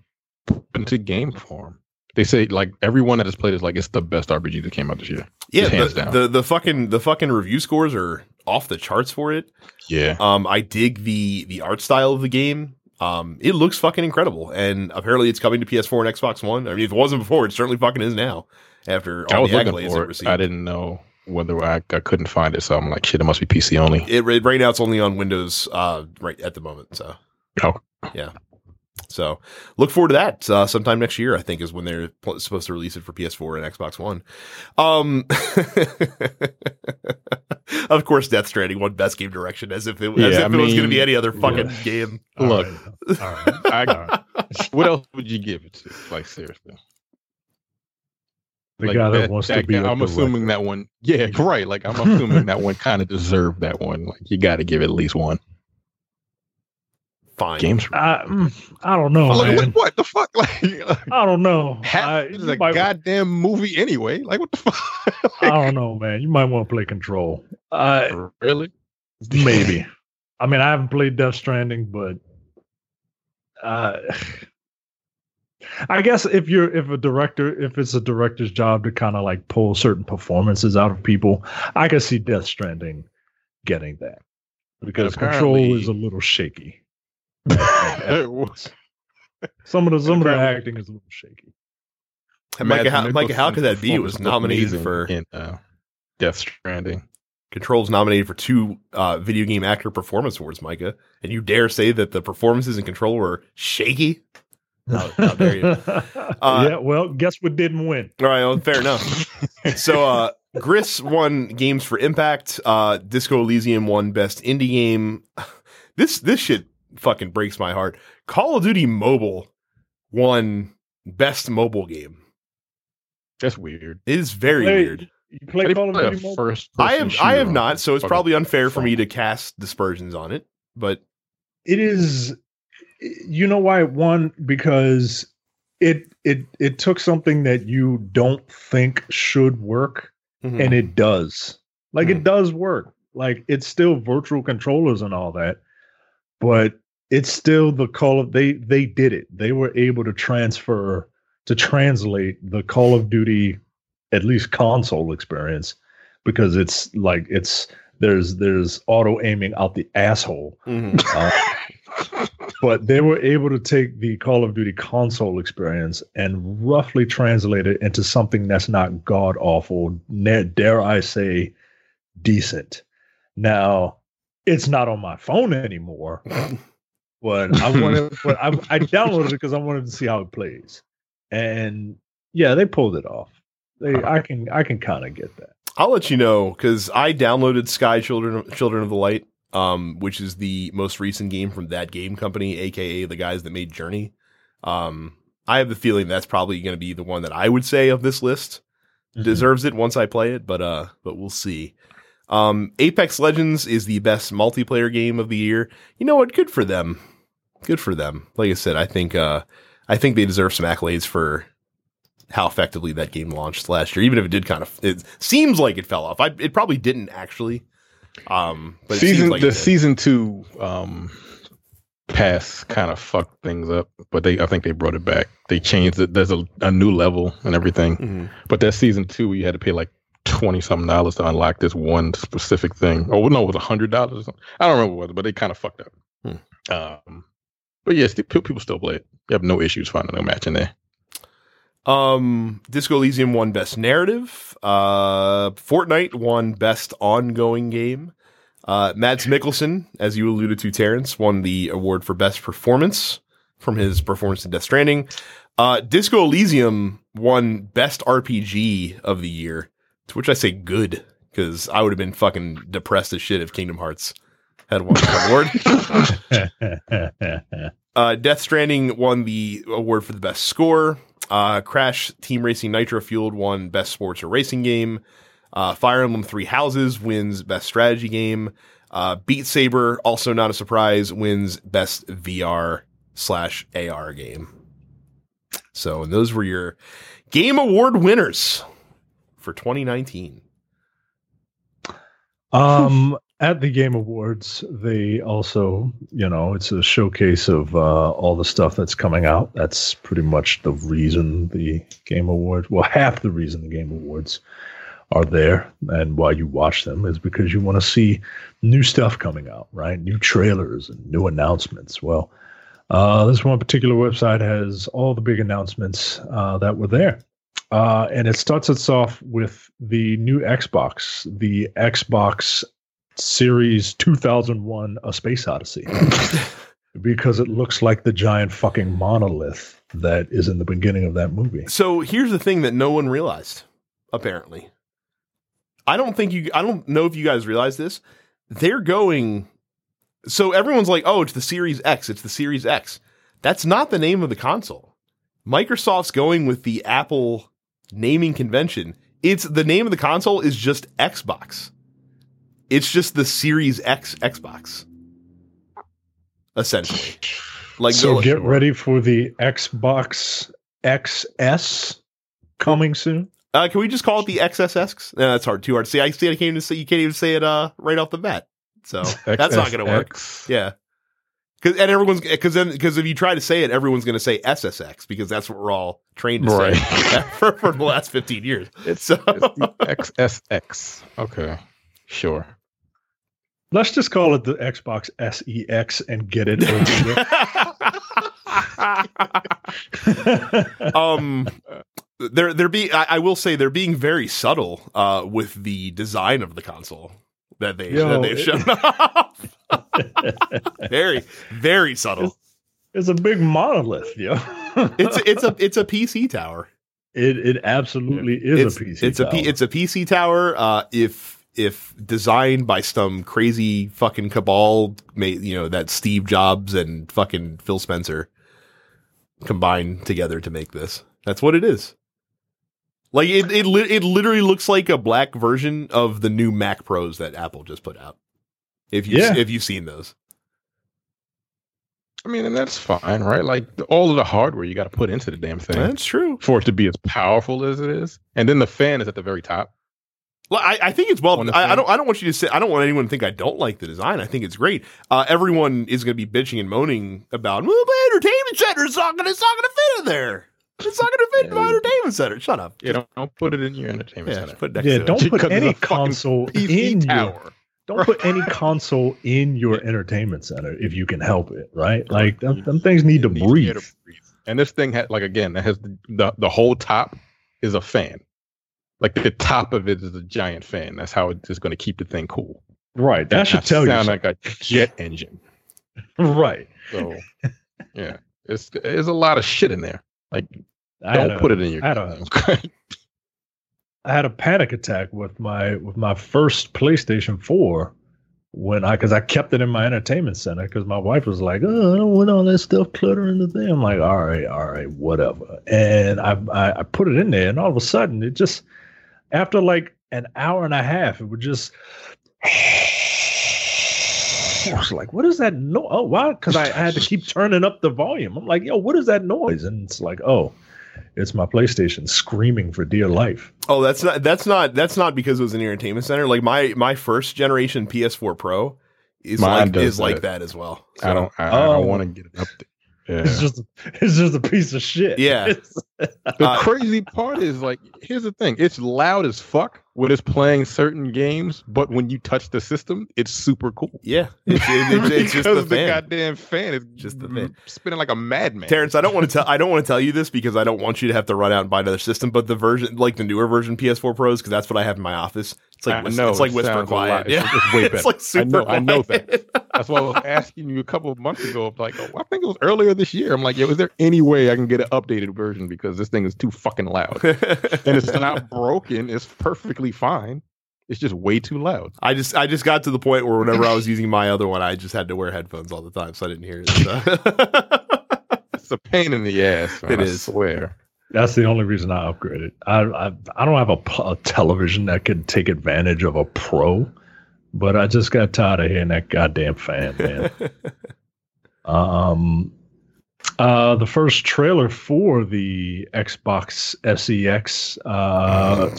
into game form. They say like everyone that has played is like it's the best RPG that came out this year. Yeah, the, the the fucking the fucking review scores are off the charts for it. Yeah. Um, I dig the the art style of the game. Um, it looks fucking incredible, and apparently it's coming to PS4 and Xbox One. I mean, if it wasn't before, it certainly fucking is now. After I was the looking for it it. received, I didn't know whether I, I couldn't find it, so I'm like, shit, it must be PC only. It right- right now it's only on Windows uh, right at the moment. So Oh. yeah. So look forward to that. Uh, sometime next year, I think, is when they're pl- supposed to release it for PS4 and Xbox One. Um, of course, Death Stranding won Best Game Direction, as if it, as if I it was going to be any other fucking yeah. game. All Look. right. All right. I- What else would you give it to? Like seriously. The Like, guy that, wants to that be. guy- a I'm assuming that one. Yeah, right. Like I'm assuming that one kind of deserved that one. Like you got to give it at least one. Fine. Games. I, mm, I don't know, Like, man. what, what the fuck? Like, I don't know. half I, this is a might- goddamn movie anyway. Like what the fuck? I don't know, man. You might want to play Control. Uh, really? maybe. I mean, I haven't played Death Stranding, but uh, I guess if you're if a director, if it's a director's job to kind of like pull certain performances out of people, I could see Death Stranding getting that because Control is a little shaky. It was- Some of the some of the acting is a little shaky. And Micah, how, Micah, how could that be? It was nominated for in uh, Death Stranding. Control's nominated for two uh, video game actor performance awards, Micah, and you dare say that the performances in Control were shaky? How- how dare you. Uh, yeah, well, guess what didn't win? All right, well, fair enough. so uh Gris won games for Impact. Uh Disco Elysium won best indie game. This this shit fucking breaks my heart. Call of Duty Mobile won best mobile game. That's weird. It is very Play- weird. You play How do you Call of Duty Mobile? first I have I have not, so it's probably unfair for me to cast dispersions on it. But it is you know why it won because it it it took something that you don't think should work mhm. and it does like Hmm. it does work like it's still virtual controllers and all that but it's still the call of they they did it they were able to transfer to translate the call of duty at least console experience because it's like it's there's there's auto aiming out the asshole Mhm. uh, but they were able to take the Call of Duty console experience and roughly translate it into something that's not god awful, dare I say, decent. Now, it's not on my phone anymore, but I wanted, but I, I downloaded it because I wanted to see how it plays, and yeah, they pulled it off. They, I can, I can kind of get that. I'll let you know because I downloaded Sky Children Children of the Light, um, which is the most recent game from that game company, aka the guys that made Journey. Um, I have the feeling that's probably going to be the one that I would say of this list Mm-hmm. deserves it once I play it, but uh, but we'll see. Um, Apex Legends is the best multiplayer game of the year. You know what? Good for them. Good for them. Like I said, I think uh, I think they deserve some accolades for how effectively that game launched last year. Even if it did kind of, it seems like it fell off. I, it probably didn't actually. Um, but it seems season like the season two um pass kind of fucked things up, but they I think they brought it back. They changed it. There's a, a new level and everything. Mhm. But that season two, you had to pay like twenty something dollars to unlock this one specific thing. Oh no, it was a hundred dollars. I don't remember what it was, but they kind of fucked up. Hmm. Um, but yes, the- people still play it. You have no issues finding a match in there. Um, Disco Elysium won Best Narrative. Uh, Fortnite won Best Ongoing Game. Uh, Mads Mikkelsen, as you alluded to, Terrence, won the award for Best Performance from his performance in Death Stranding. Uh, Disco Elysium won Best RPG of the year, to which I say good, because I would have been fucking depressed as shit if Kingdom Hearts had won the award. Uh, Death Stranding won the award for the best score. Uh, Crash Team Racing Nitro Fueled won best sports or racing game. Uh, Fire Emblem Three Houses wins best strategy game. Uh, Beat Saber, also not a surprise, wins best VR slash AR game. So, and those were your Game Award winners for 2019. Um, at the Game Awards, they also, you know, it's a showcase of uh, all the stuff that's coming out. That's pretty much the reason the Game Awards, well, half the reason the Game Awards are there and why you watch them is because you want to see new stuff coming out, right? New trailers and new announcements. Well, uh, this one particular website has all the big announcements uh, that were there. Uh, and it starts us off with the new Xbox, the Xbox Series 2001 A Space Odyssey. because it looks like the giant fucking monolith that is in the beginning of that movie. So here's the thing that no one realized, apparently. I don't think you I don't know if you guys realize this. They're going so everyone's like, "Oh, it's the Series X, it's the Series X." That's not the name of the console. Microsoft's going with the Apple naming convention. It's the name of the console is just Xbox. It's just the Series X Xbox. Essentially. Like so get ready for the Xbox XS coming soon. Uh, can we just call it the XSX? No, that's hard. Too hard to say. I see. I can't even say. You can't even say it. Uh, right off the bat. So that's not going to work. Yeah. Cause, and everyone's because then because if you try to say it, everyone's going to say SSX because that's what we're all trained to Right. say for, for the last fifteen years. It's, So it's the XSX. Okay, sure. Let's just call it the Xbox SEX and get it over with. um, they're they're being. I, I will say they're being very subtle uh, with the design of the console that they Yo, that they've it- shown off. very very subtle. it's a big monolith, yo. It's it's a it's a PC tower. it it absolutely is it's, a PC. It's a P, tower. it's a PC tower. Uh, if if designed by some crazy fucking cabal, made you know that Steve Jobs and fucking Phil Spencer combined together to make this. That's what it is. Like it it li- it literally looks like a black version of the new Mac Pros that Apple just put out. If you Yeah. if you've seen those. I mean, and that's fine, right? Like all of the hardware you got to put into the damn thing That's true. for it to be as powerful as it is, and then the fan is at the very top. Well, I, I think it's well. On I, I don't. I don't want you to say. I don't want anyone to think I don't like the design. I think it's great. Uh, everyone is going to be bitching and moaning about. Well, my entertainment center is not going. It's not going to fit in there. It's not going to fit in my entertainment center. Shut up. You don't, don't put it in your entertainment Yeah, center. put it next yeah, to it. don't put any console PC in your tower. don't put any console in your entertainment center if you can help it, right? Like them, them things need to breathe. to breathe. And this thing had like again, that has the, the the whole top is a fan. Like the top of it is a giant fan. That's how it's going to keep the thing cool. Right. That should Not tell you. sound like a jet engine. right. So yeah, it's there's a lot of shit in there. Like I don't a- put it in your. I a- I had a panic attack with my with my first PlayStation 4 when I because I kept it in my entertainment center because my wife was like, "Oh, I don't want all that stuff cluttering the thing." I'm like, "All right, all right, whatever." And I, I I put it in there, and all of a sudden, it just after like an hour and a half, it would just. I was like, "What is that noise? Oh, why?" Because I, I had to keep turning up the volume. I'm like, "Yo, what is that noise?" And it's like, "Oh." It's my PlayStation screaming for dear life. Oh, that's not that's not that's not because it was an entertainment center. Like my my first generation PS4 Pro is Mine like does is like that. that as well. I don't. I, I Oh. don't want to get it up there. Yeah. It's just it's just a piece of shit. Yeah. The Uh, crazy part is like, here's the thing: it's loud as fuck when it's playing certain games, but when you touch the system, it's super cool. Yeah, it's, it's, it's just the Because fan. goddamn fan is Just the fan. spinning like a madman. Terrence, I don't want to tell I don't want to tell you this because I don't want you to have to run out and buy another system. But the version, like the newer version PS4 Pros, because that's what I have in my office. It's like I know, it's like whisper quiet. it's- Yeah, it's way it's better. like I super know- I know that. That's why I was asking you a couple of months ago. of Like, oh, I think it was earlier this year. I'm like, yo, is there any way I can get an updated version because this thing is too fucking loud? and it's not broken. It's perfectly fine. It's just way too loud. I just I just got to the point where whenever I was using my other one, I just had to wear headphones all the time, so I didn't hear it. So. It's a pain in the ass. Man, It I is. swear. That's the only reason I upgraded. I I, I don't have a, a television that could take advantage of a pro, but I just got tired of hearing that goddamn fan, man. um, uh, the first trailer for the Xbox SEX uh,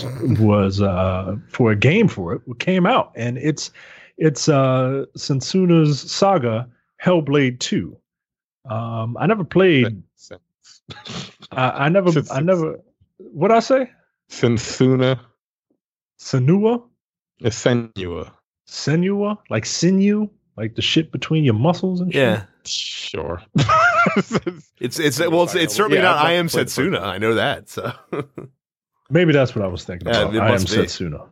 was uh, for a game for it came out, and it's it's uh, Sensuna's Saga Hellblade Two. Um, I never played. I, I never. I Sens- never. What I say? Sensuna Senua, Senua. senua, like sinew, like the shit between your muscles and shit. yeah, Sure. it's it's well, it's, it's certainly Yeah, not. I've am played the Setsuna. I know that. So Maybe that's what I was thinking Yeah, about. it I am must be. Setsuna.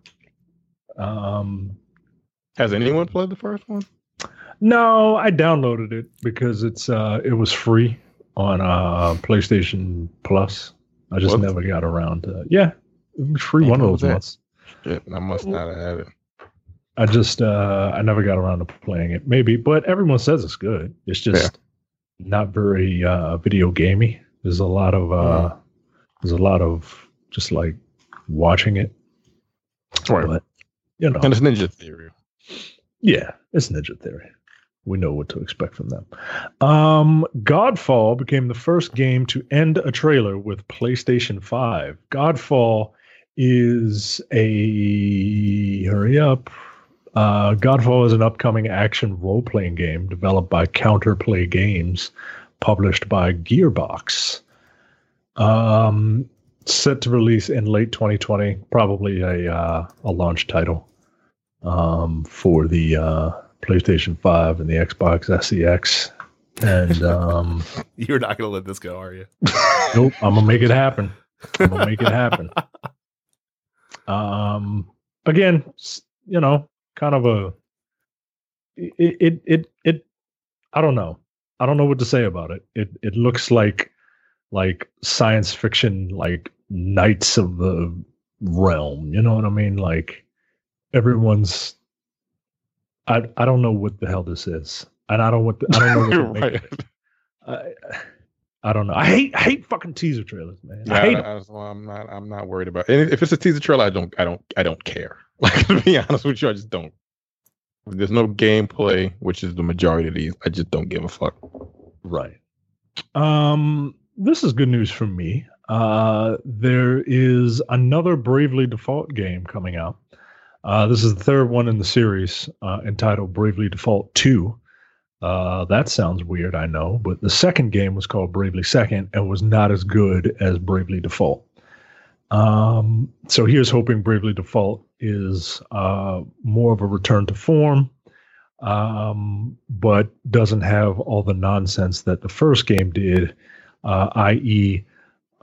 Um, Has anyone played the first one? no, I downloaded it because it's uh, it was free on uh, PlayStation Plus. I just What? never got around to. Yeah, it was free one of those months. Shit, I must not have had it. I just uh, I never got around to playing it. Maybe, but everyone says it's good. It's just not very uh, video gamey. There's a lot of uh, there's a lot of just like watching it. Right. But you know, And it's Ninja Theory. yeah, it's Ninja Theory. We know what to expect from them. Um, Godfall became the first game to end a trailer with PlayStation 5. Godfall is a hurry up. Uh, Godfall is an upcoming action role playing game developed by Counterplay Games, published by Gearbox. Um, set to release in late 2020, probably a uh, a launch title um, for the uh, PlayStation 5 and the Xbox SEX. And um, you're not going to let this go, are you? nope, I'm gonna make it happen. I'm gonna make it happen. Um, again, you know, kind of a it, it it it I don't know. I don't know what to say about it. It it looks like like science fiction, like Knights of the Realm. You know what I mean? Like everyone's. I I don't know what the hell this is, and I don't what the, I don't know what right. it. I, I don't know. I hate I hate fucking teaser trailers, man. I Yeah, hate I, 'em. I, so I'm not. I'm not worried about. It. And if it's a teaser trailer, I don't. I don't. I don't care. Like to be honest with you, I just don't. If there's no gameplay, which is the majority of these. I just don't give a fuck. Right. Um, this is good news for me. Uh, there is another Bravely Default game coming out. Uh, this is the third one in the series, uh, entitled Bravely Default Two. Uh, that sounds weird, I know, but the second game was called Bravely Second and was not as good as Bravely Default. Um, so here's hoping Bravely Default is uh, more of a return to form um, but doesn't have all the nonsense that the first game did, uh, i.e.,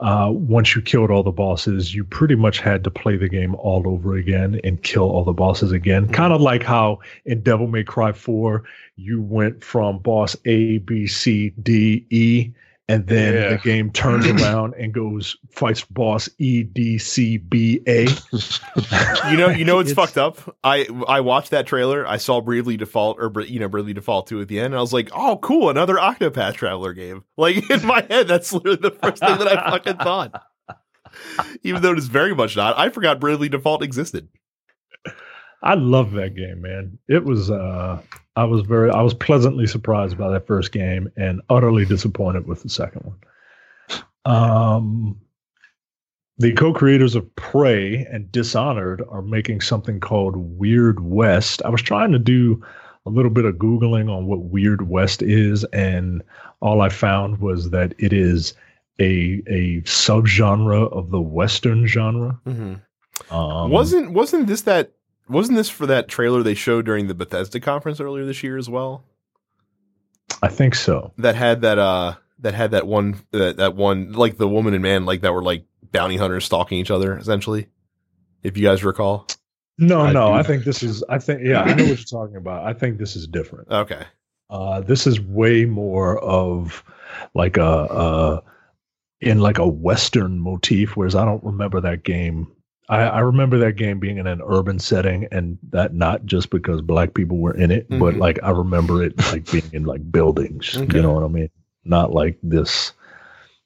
uh, once you killed all the bosses, you pretty much had to play the game all over again and kill all the bosses again. Mhm. Kind of like how in Devil May Cry 4, you went from boss A, B, C, D, E, and then Yeah. the game turns around and goes fights boss E D C B A. You know, you know, it's, It's- fucked up. I I watched that trailer. I saw Bravely Default or you know Bravely Default two at the end. And I was like, oh, cool, another Octopath Traveler game. Like in my head, that's literally the first thing that I fucking thought. Even though it is very much not. I forgot Bravely Default existed. I love that game, man. It was uh I was very I was pleasantly surprised by that first game and utterly disappointed with the second one. Um the co-creators of Prey and Dishonored are making something called Weird West. I was trying to do a little bit of googling on what Weird West is and all I found was that it is a a subgenre of the western genre. Um, wasn't wasn't this that wasn't this for that trailer they showed during the Bethesda conference earlier this year as well? I think so. That had that uh that had that one that that one like the woman and man like that were like bounty hunters stalking each other essentially. If you guys recall. No, I no. I think this is. I think yeah. I know what you're talking about. I think this is different. Okay. Uh, this is way more of like a, uh in like a western motif. Whereas I don't remember that game. I, I remember that game being in an urban setting, and that not just because black people were in it, but Mhm. like I remember it like being in like buildings. Okay. You know what I mean? Not like this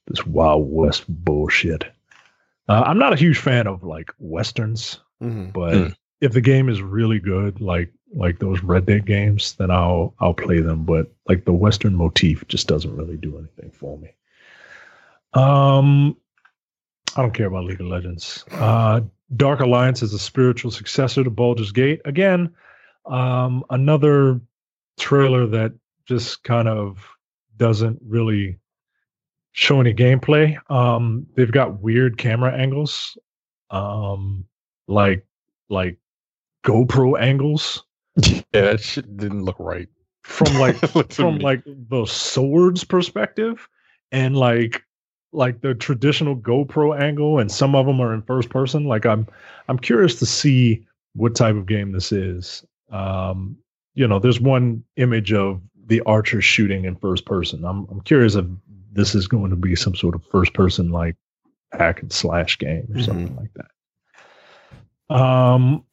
this wild west bullshit. Uh, I'm not a huge fan of like westerns hmm but Mm. if the game is really good like like those red dead games then i'll i'll play them but like the western motif just doesn't really do anything for me um i don't care about league of legends uh dark alliance is a spiritual successor to baldur's gate again um another trailer that just kind of doesn't really show any gameplay um they've got weird camera angles um like like GoPro angles yeah, that shit didn't look right. from like from me. like the swords perspective and like like the traditional GoPro angle and some of them are in first person like I'm I'm curious to see what type of game this is um you know there's one image of the archer shooting in first person I'm I'm curious if this is going to be some sort of first person like hack and slash game or something like that um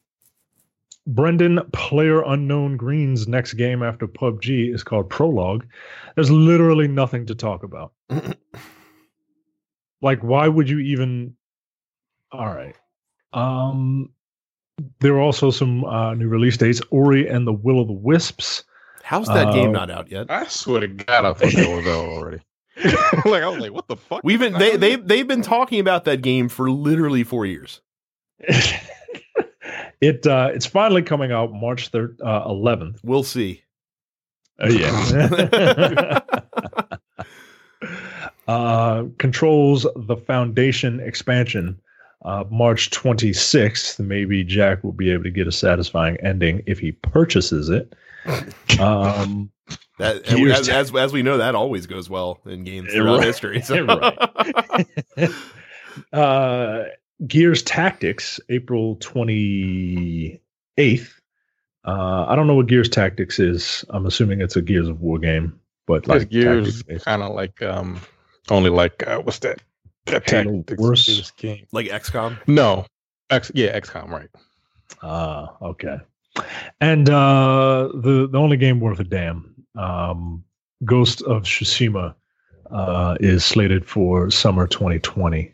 Brendan, player unknown Greene's next game after PUBG is called Prologue. There's literally nothing to talk about. like, why would you even? All right. Um, there are also some uh, new release dates: Ori and the Will of the Wisps. How's that game Uh, not out yet? I swear to God, I thought that was out already. like I was like, what the fuck? We've been they they they've been talking about that game for literally four years. it uh, it's finally coming out March third, uh, eleventh. We'll see. Oh yeah. uh, controls the Foundation expansion uh, March 26th. Maybe Jack will be able to get a satisfying ending if he purchases it. Um, That and Gears as, as as we know, that always goes well in games Yeah, throughout right. history. So. Right. uh, Gears Tactics, April 28th. Uh, I don't know what Gears Tactics is. I'm assuming it's a Gears of War game, but Like like Gears, tactics-based. kind of like um, only like uh, what's that? That Halo tactics Wars? based game. like XCOM. No, X, yeah, XCOM, right? Ah, okay. And uh, the the only game worth a damn, um, Ghost of Tsushima, uh, is slated for summer 2020.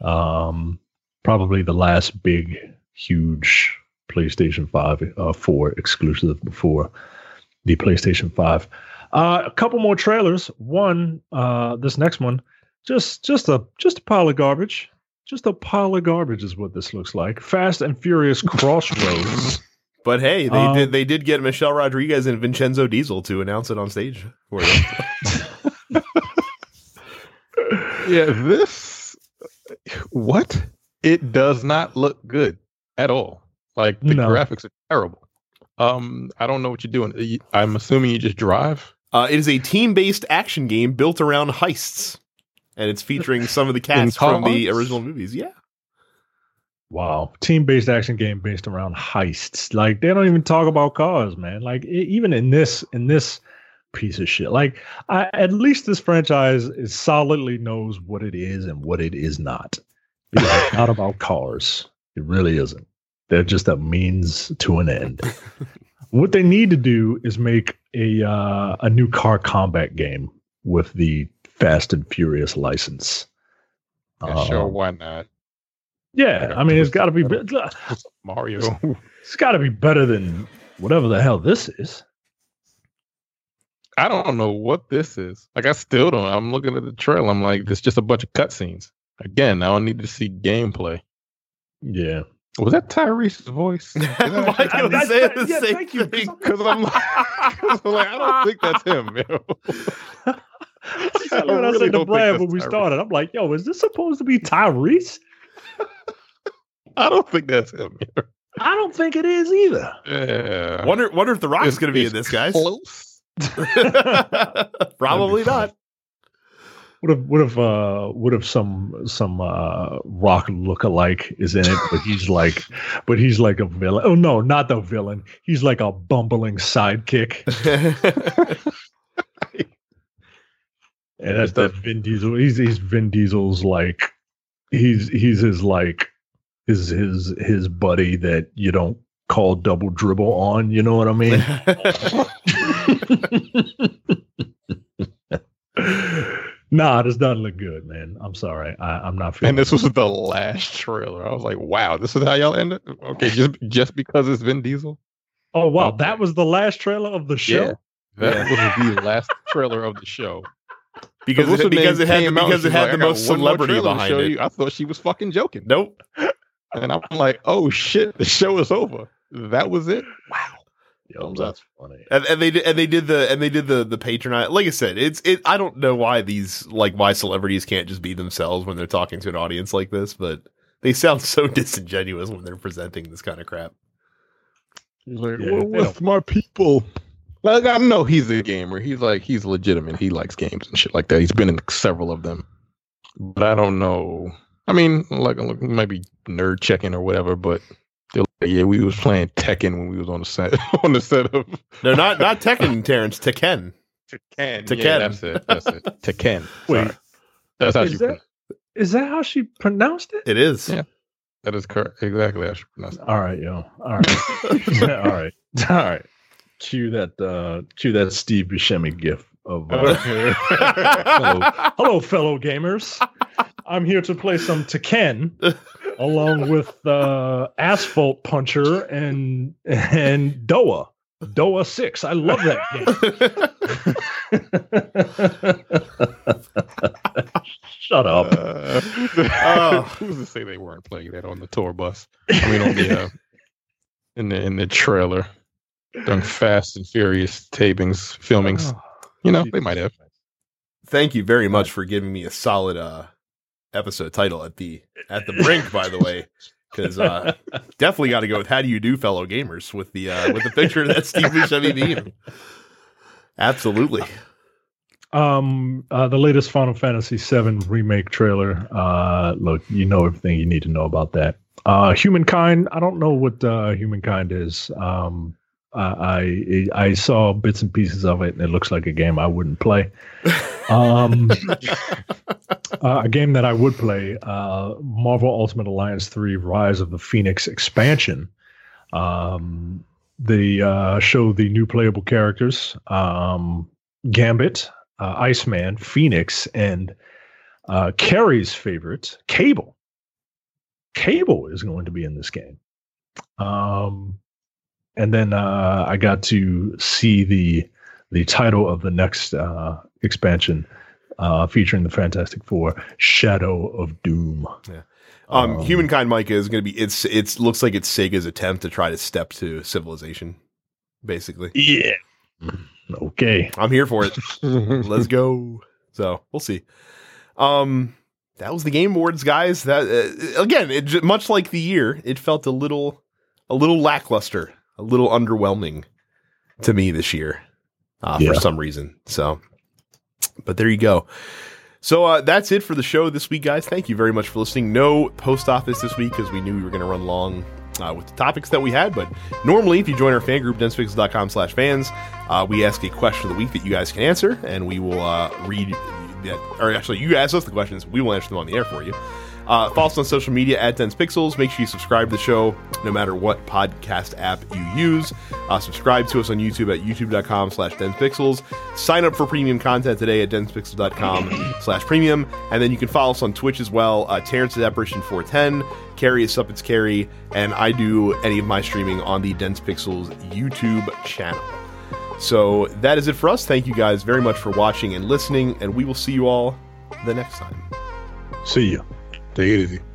Um, probably the last big, huge PlayStation 5, uh, 4 exclusive before the PlayStation 5. Uh, a couple more trailers. One, uh, this next one, just just a just a pile of garbage. Just a pile of garbage is what this looks like. Fast and Furious Crossroads. But hey, they Um, did they did get Michelle Rodriguez and Vincenzo Diesel to announce it on stage for them. Yeah, this what? It does not look good at all. Like the No. graphics are terrible. Um, I don't know what you're doing. I'm assuming you just drive. Uh, it is a team based action game built around heists, and it's featuring some of the cast from the original movies. Yeah, Wow, team-based action game based around heists. Like they don't even talk about cars, man. Like e- even in this in this piece of shit. Like, I, at least this franchise is solidly knows what it is and what it is not. It's not about cars. It really isn't. They're just a means to an end. what they need to do is make a uh, a new car combat game with the Fast and Furious license. Yeah, sure, Um, why not? yeah, I mean, it's got to be. be- Mario. It's got to be better than whatever the hell this is. I don't know what this is. Like, I still don't. I'm looking at the trailer. I'm like, it's just a bunch of cutscenes. Again, I don't need to see gameplay. Yeah. Was that Tyrese's voice? Why do That's- you say the yeah, same thank you, 'cause thing? Because I'm, like, 'cause I'm like, I don't think that's him. Yo. That's I what I really said to don't think Brad that's when we Tyrese. started. I'm like, yo, is this supposed to be Tyrese? I don't think that's him. yo. I don't think it is either. Yeah. Wonder wonder if the Rock's It's- going to be in this, guys. Close. Probably not. What if what if uh what if some some uh rock lookalike is in it, but he's like but he's like a villain. Oh no, not the villain. He's like a bumbling sidekick. And that's that Vin Diesel. He's he's Vin Diesel's like he's he's his like his his his buddy that you don't call double dribble on, you know what I mean? nah, it does not look good, man. I'm sorry. I, I'm not feeling And this was the last trailer. I was like, wow, this is how y'all end it? Okay, just just because it's Vin Diesel? Oh wow, Okay. that was the last trailer of the show. Yeah, That was the last trailer of the show. because it, because it had the, because it had like, the most celebrity behind it. you." I thought she was fucking joking. Nope. And I'm like, oh shit, the show is over. That was it? Wow. Yo, Thumbs that's funny. And, and they did, and they did the and they did the the patronize. Like I said, it's it. I don't know why these like why celebrities can't just be themselves when they're talking to an audience like this, but they sound so disingenuous when they're presenting this kind of crap. He's like, Yeah, "We're they with my people. Like I know he's a gamer. He's like he's legitimate. He likes games and shit like that. He's been in several of them. But I don't know. I mean, like look, he might be nerd checking or whatever, but they're like, yeah, we was playing Tekken when we was on the set on the set of No, not not Tekken, Terrence. Tekken. Tekken. Tekken. Yeah, that's it. That's it. Tekken. Wait, Sorry. That's how is she that- pronounce- is that how she pronounced it? It is. Yeah. that is correct. Exactly how she pronounced it. All right, yo. All right. all right. All right. Cue that uh cue that Steve Buscemi gif of uh, hello, hello fellow gamers. I'm here to play some Tekken along with uh Asphalt Puncher and and Doa. Doa 6. I love that game. Shut up. Uh, Oh. who's to say they weren't playing that on the tour bus? I mean, on the uh, in the in the trailer, during Fast and Furious tapings, filmings. You know, they might have. Thank you very much for giving me a solid uh episode title at the at the brink. By the way, because uh, definitely got to go with "How do you do, fellow gamers?" with the uh, with the picture of that Steve Buscemi meme. Absolutely. Um, uh, the latest Final Fantasy VII remake trailer. Uh, look, you know everything you need to know about that. Uh, Humankind. I don't know what uh, Humankind is. Um, I I I saw bits and pieces of it, and it looks like a game I wouldn't play. Um, uh, a game that I would play. Uh, Marvel Ultimate Alliance Three: Rise of the Phoenix expansion. Um, they uh, show the new playable characters. Um, Gambit, uh, Iceman, Phoenix, and uh, Carrie's favorite, Cable. Cable is going to be in this game. Um, and then uh, I got to see the the title of the next uh, expansion uh, featuring the Fantastic Four, Shadow of Doom. Um, Um, Humankind, Micah is going to be. It's it's looks like it's Sega's attempt to try to step to Civilization. Basically, Yeah. Okay. I'm here for it. Let's go. So we'll see. Um, that was the Game Awards, guys. That uh, again, it much like the year, it felt a little, a little lackluster, a little underwhelming to me this year, uh, Yeah. for some reason. So, but there you go. So uh, that's it for the show this week, guys. Thank you very much for listening. No post office this week because we knew we were going to run long. uh, with the topics that we had. But normally, if you join our fan group, densepixels.com slash fans, uh, we ask a question of the week that you guys can answer, and we will uh, read that. Or actually, you ask us the questions, we will answer them on the air for you. Uh, follow us on social media at Dense Pixels. Make sure you subscribe to the show no matter what podcast app you use. Uh, subscribe to us on YouTube at youtube.com slash densepixels. Sign up for premium content today at densepixels.com slash premium. And then you can follow us on Twitch as well. Uh, Terrence is Apparition 410. Carrie is Suppets Carrie. And I do any of my streaming on the Dense Pixels YouTube channel. So that is it for us. Thank you guys very much for watching and listening. And we will see you all the next time. See ya. Take it easy.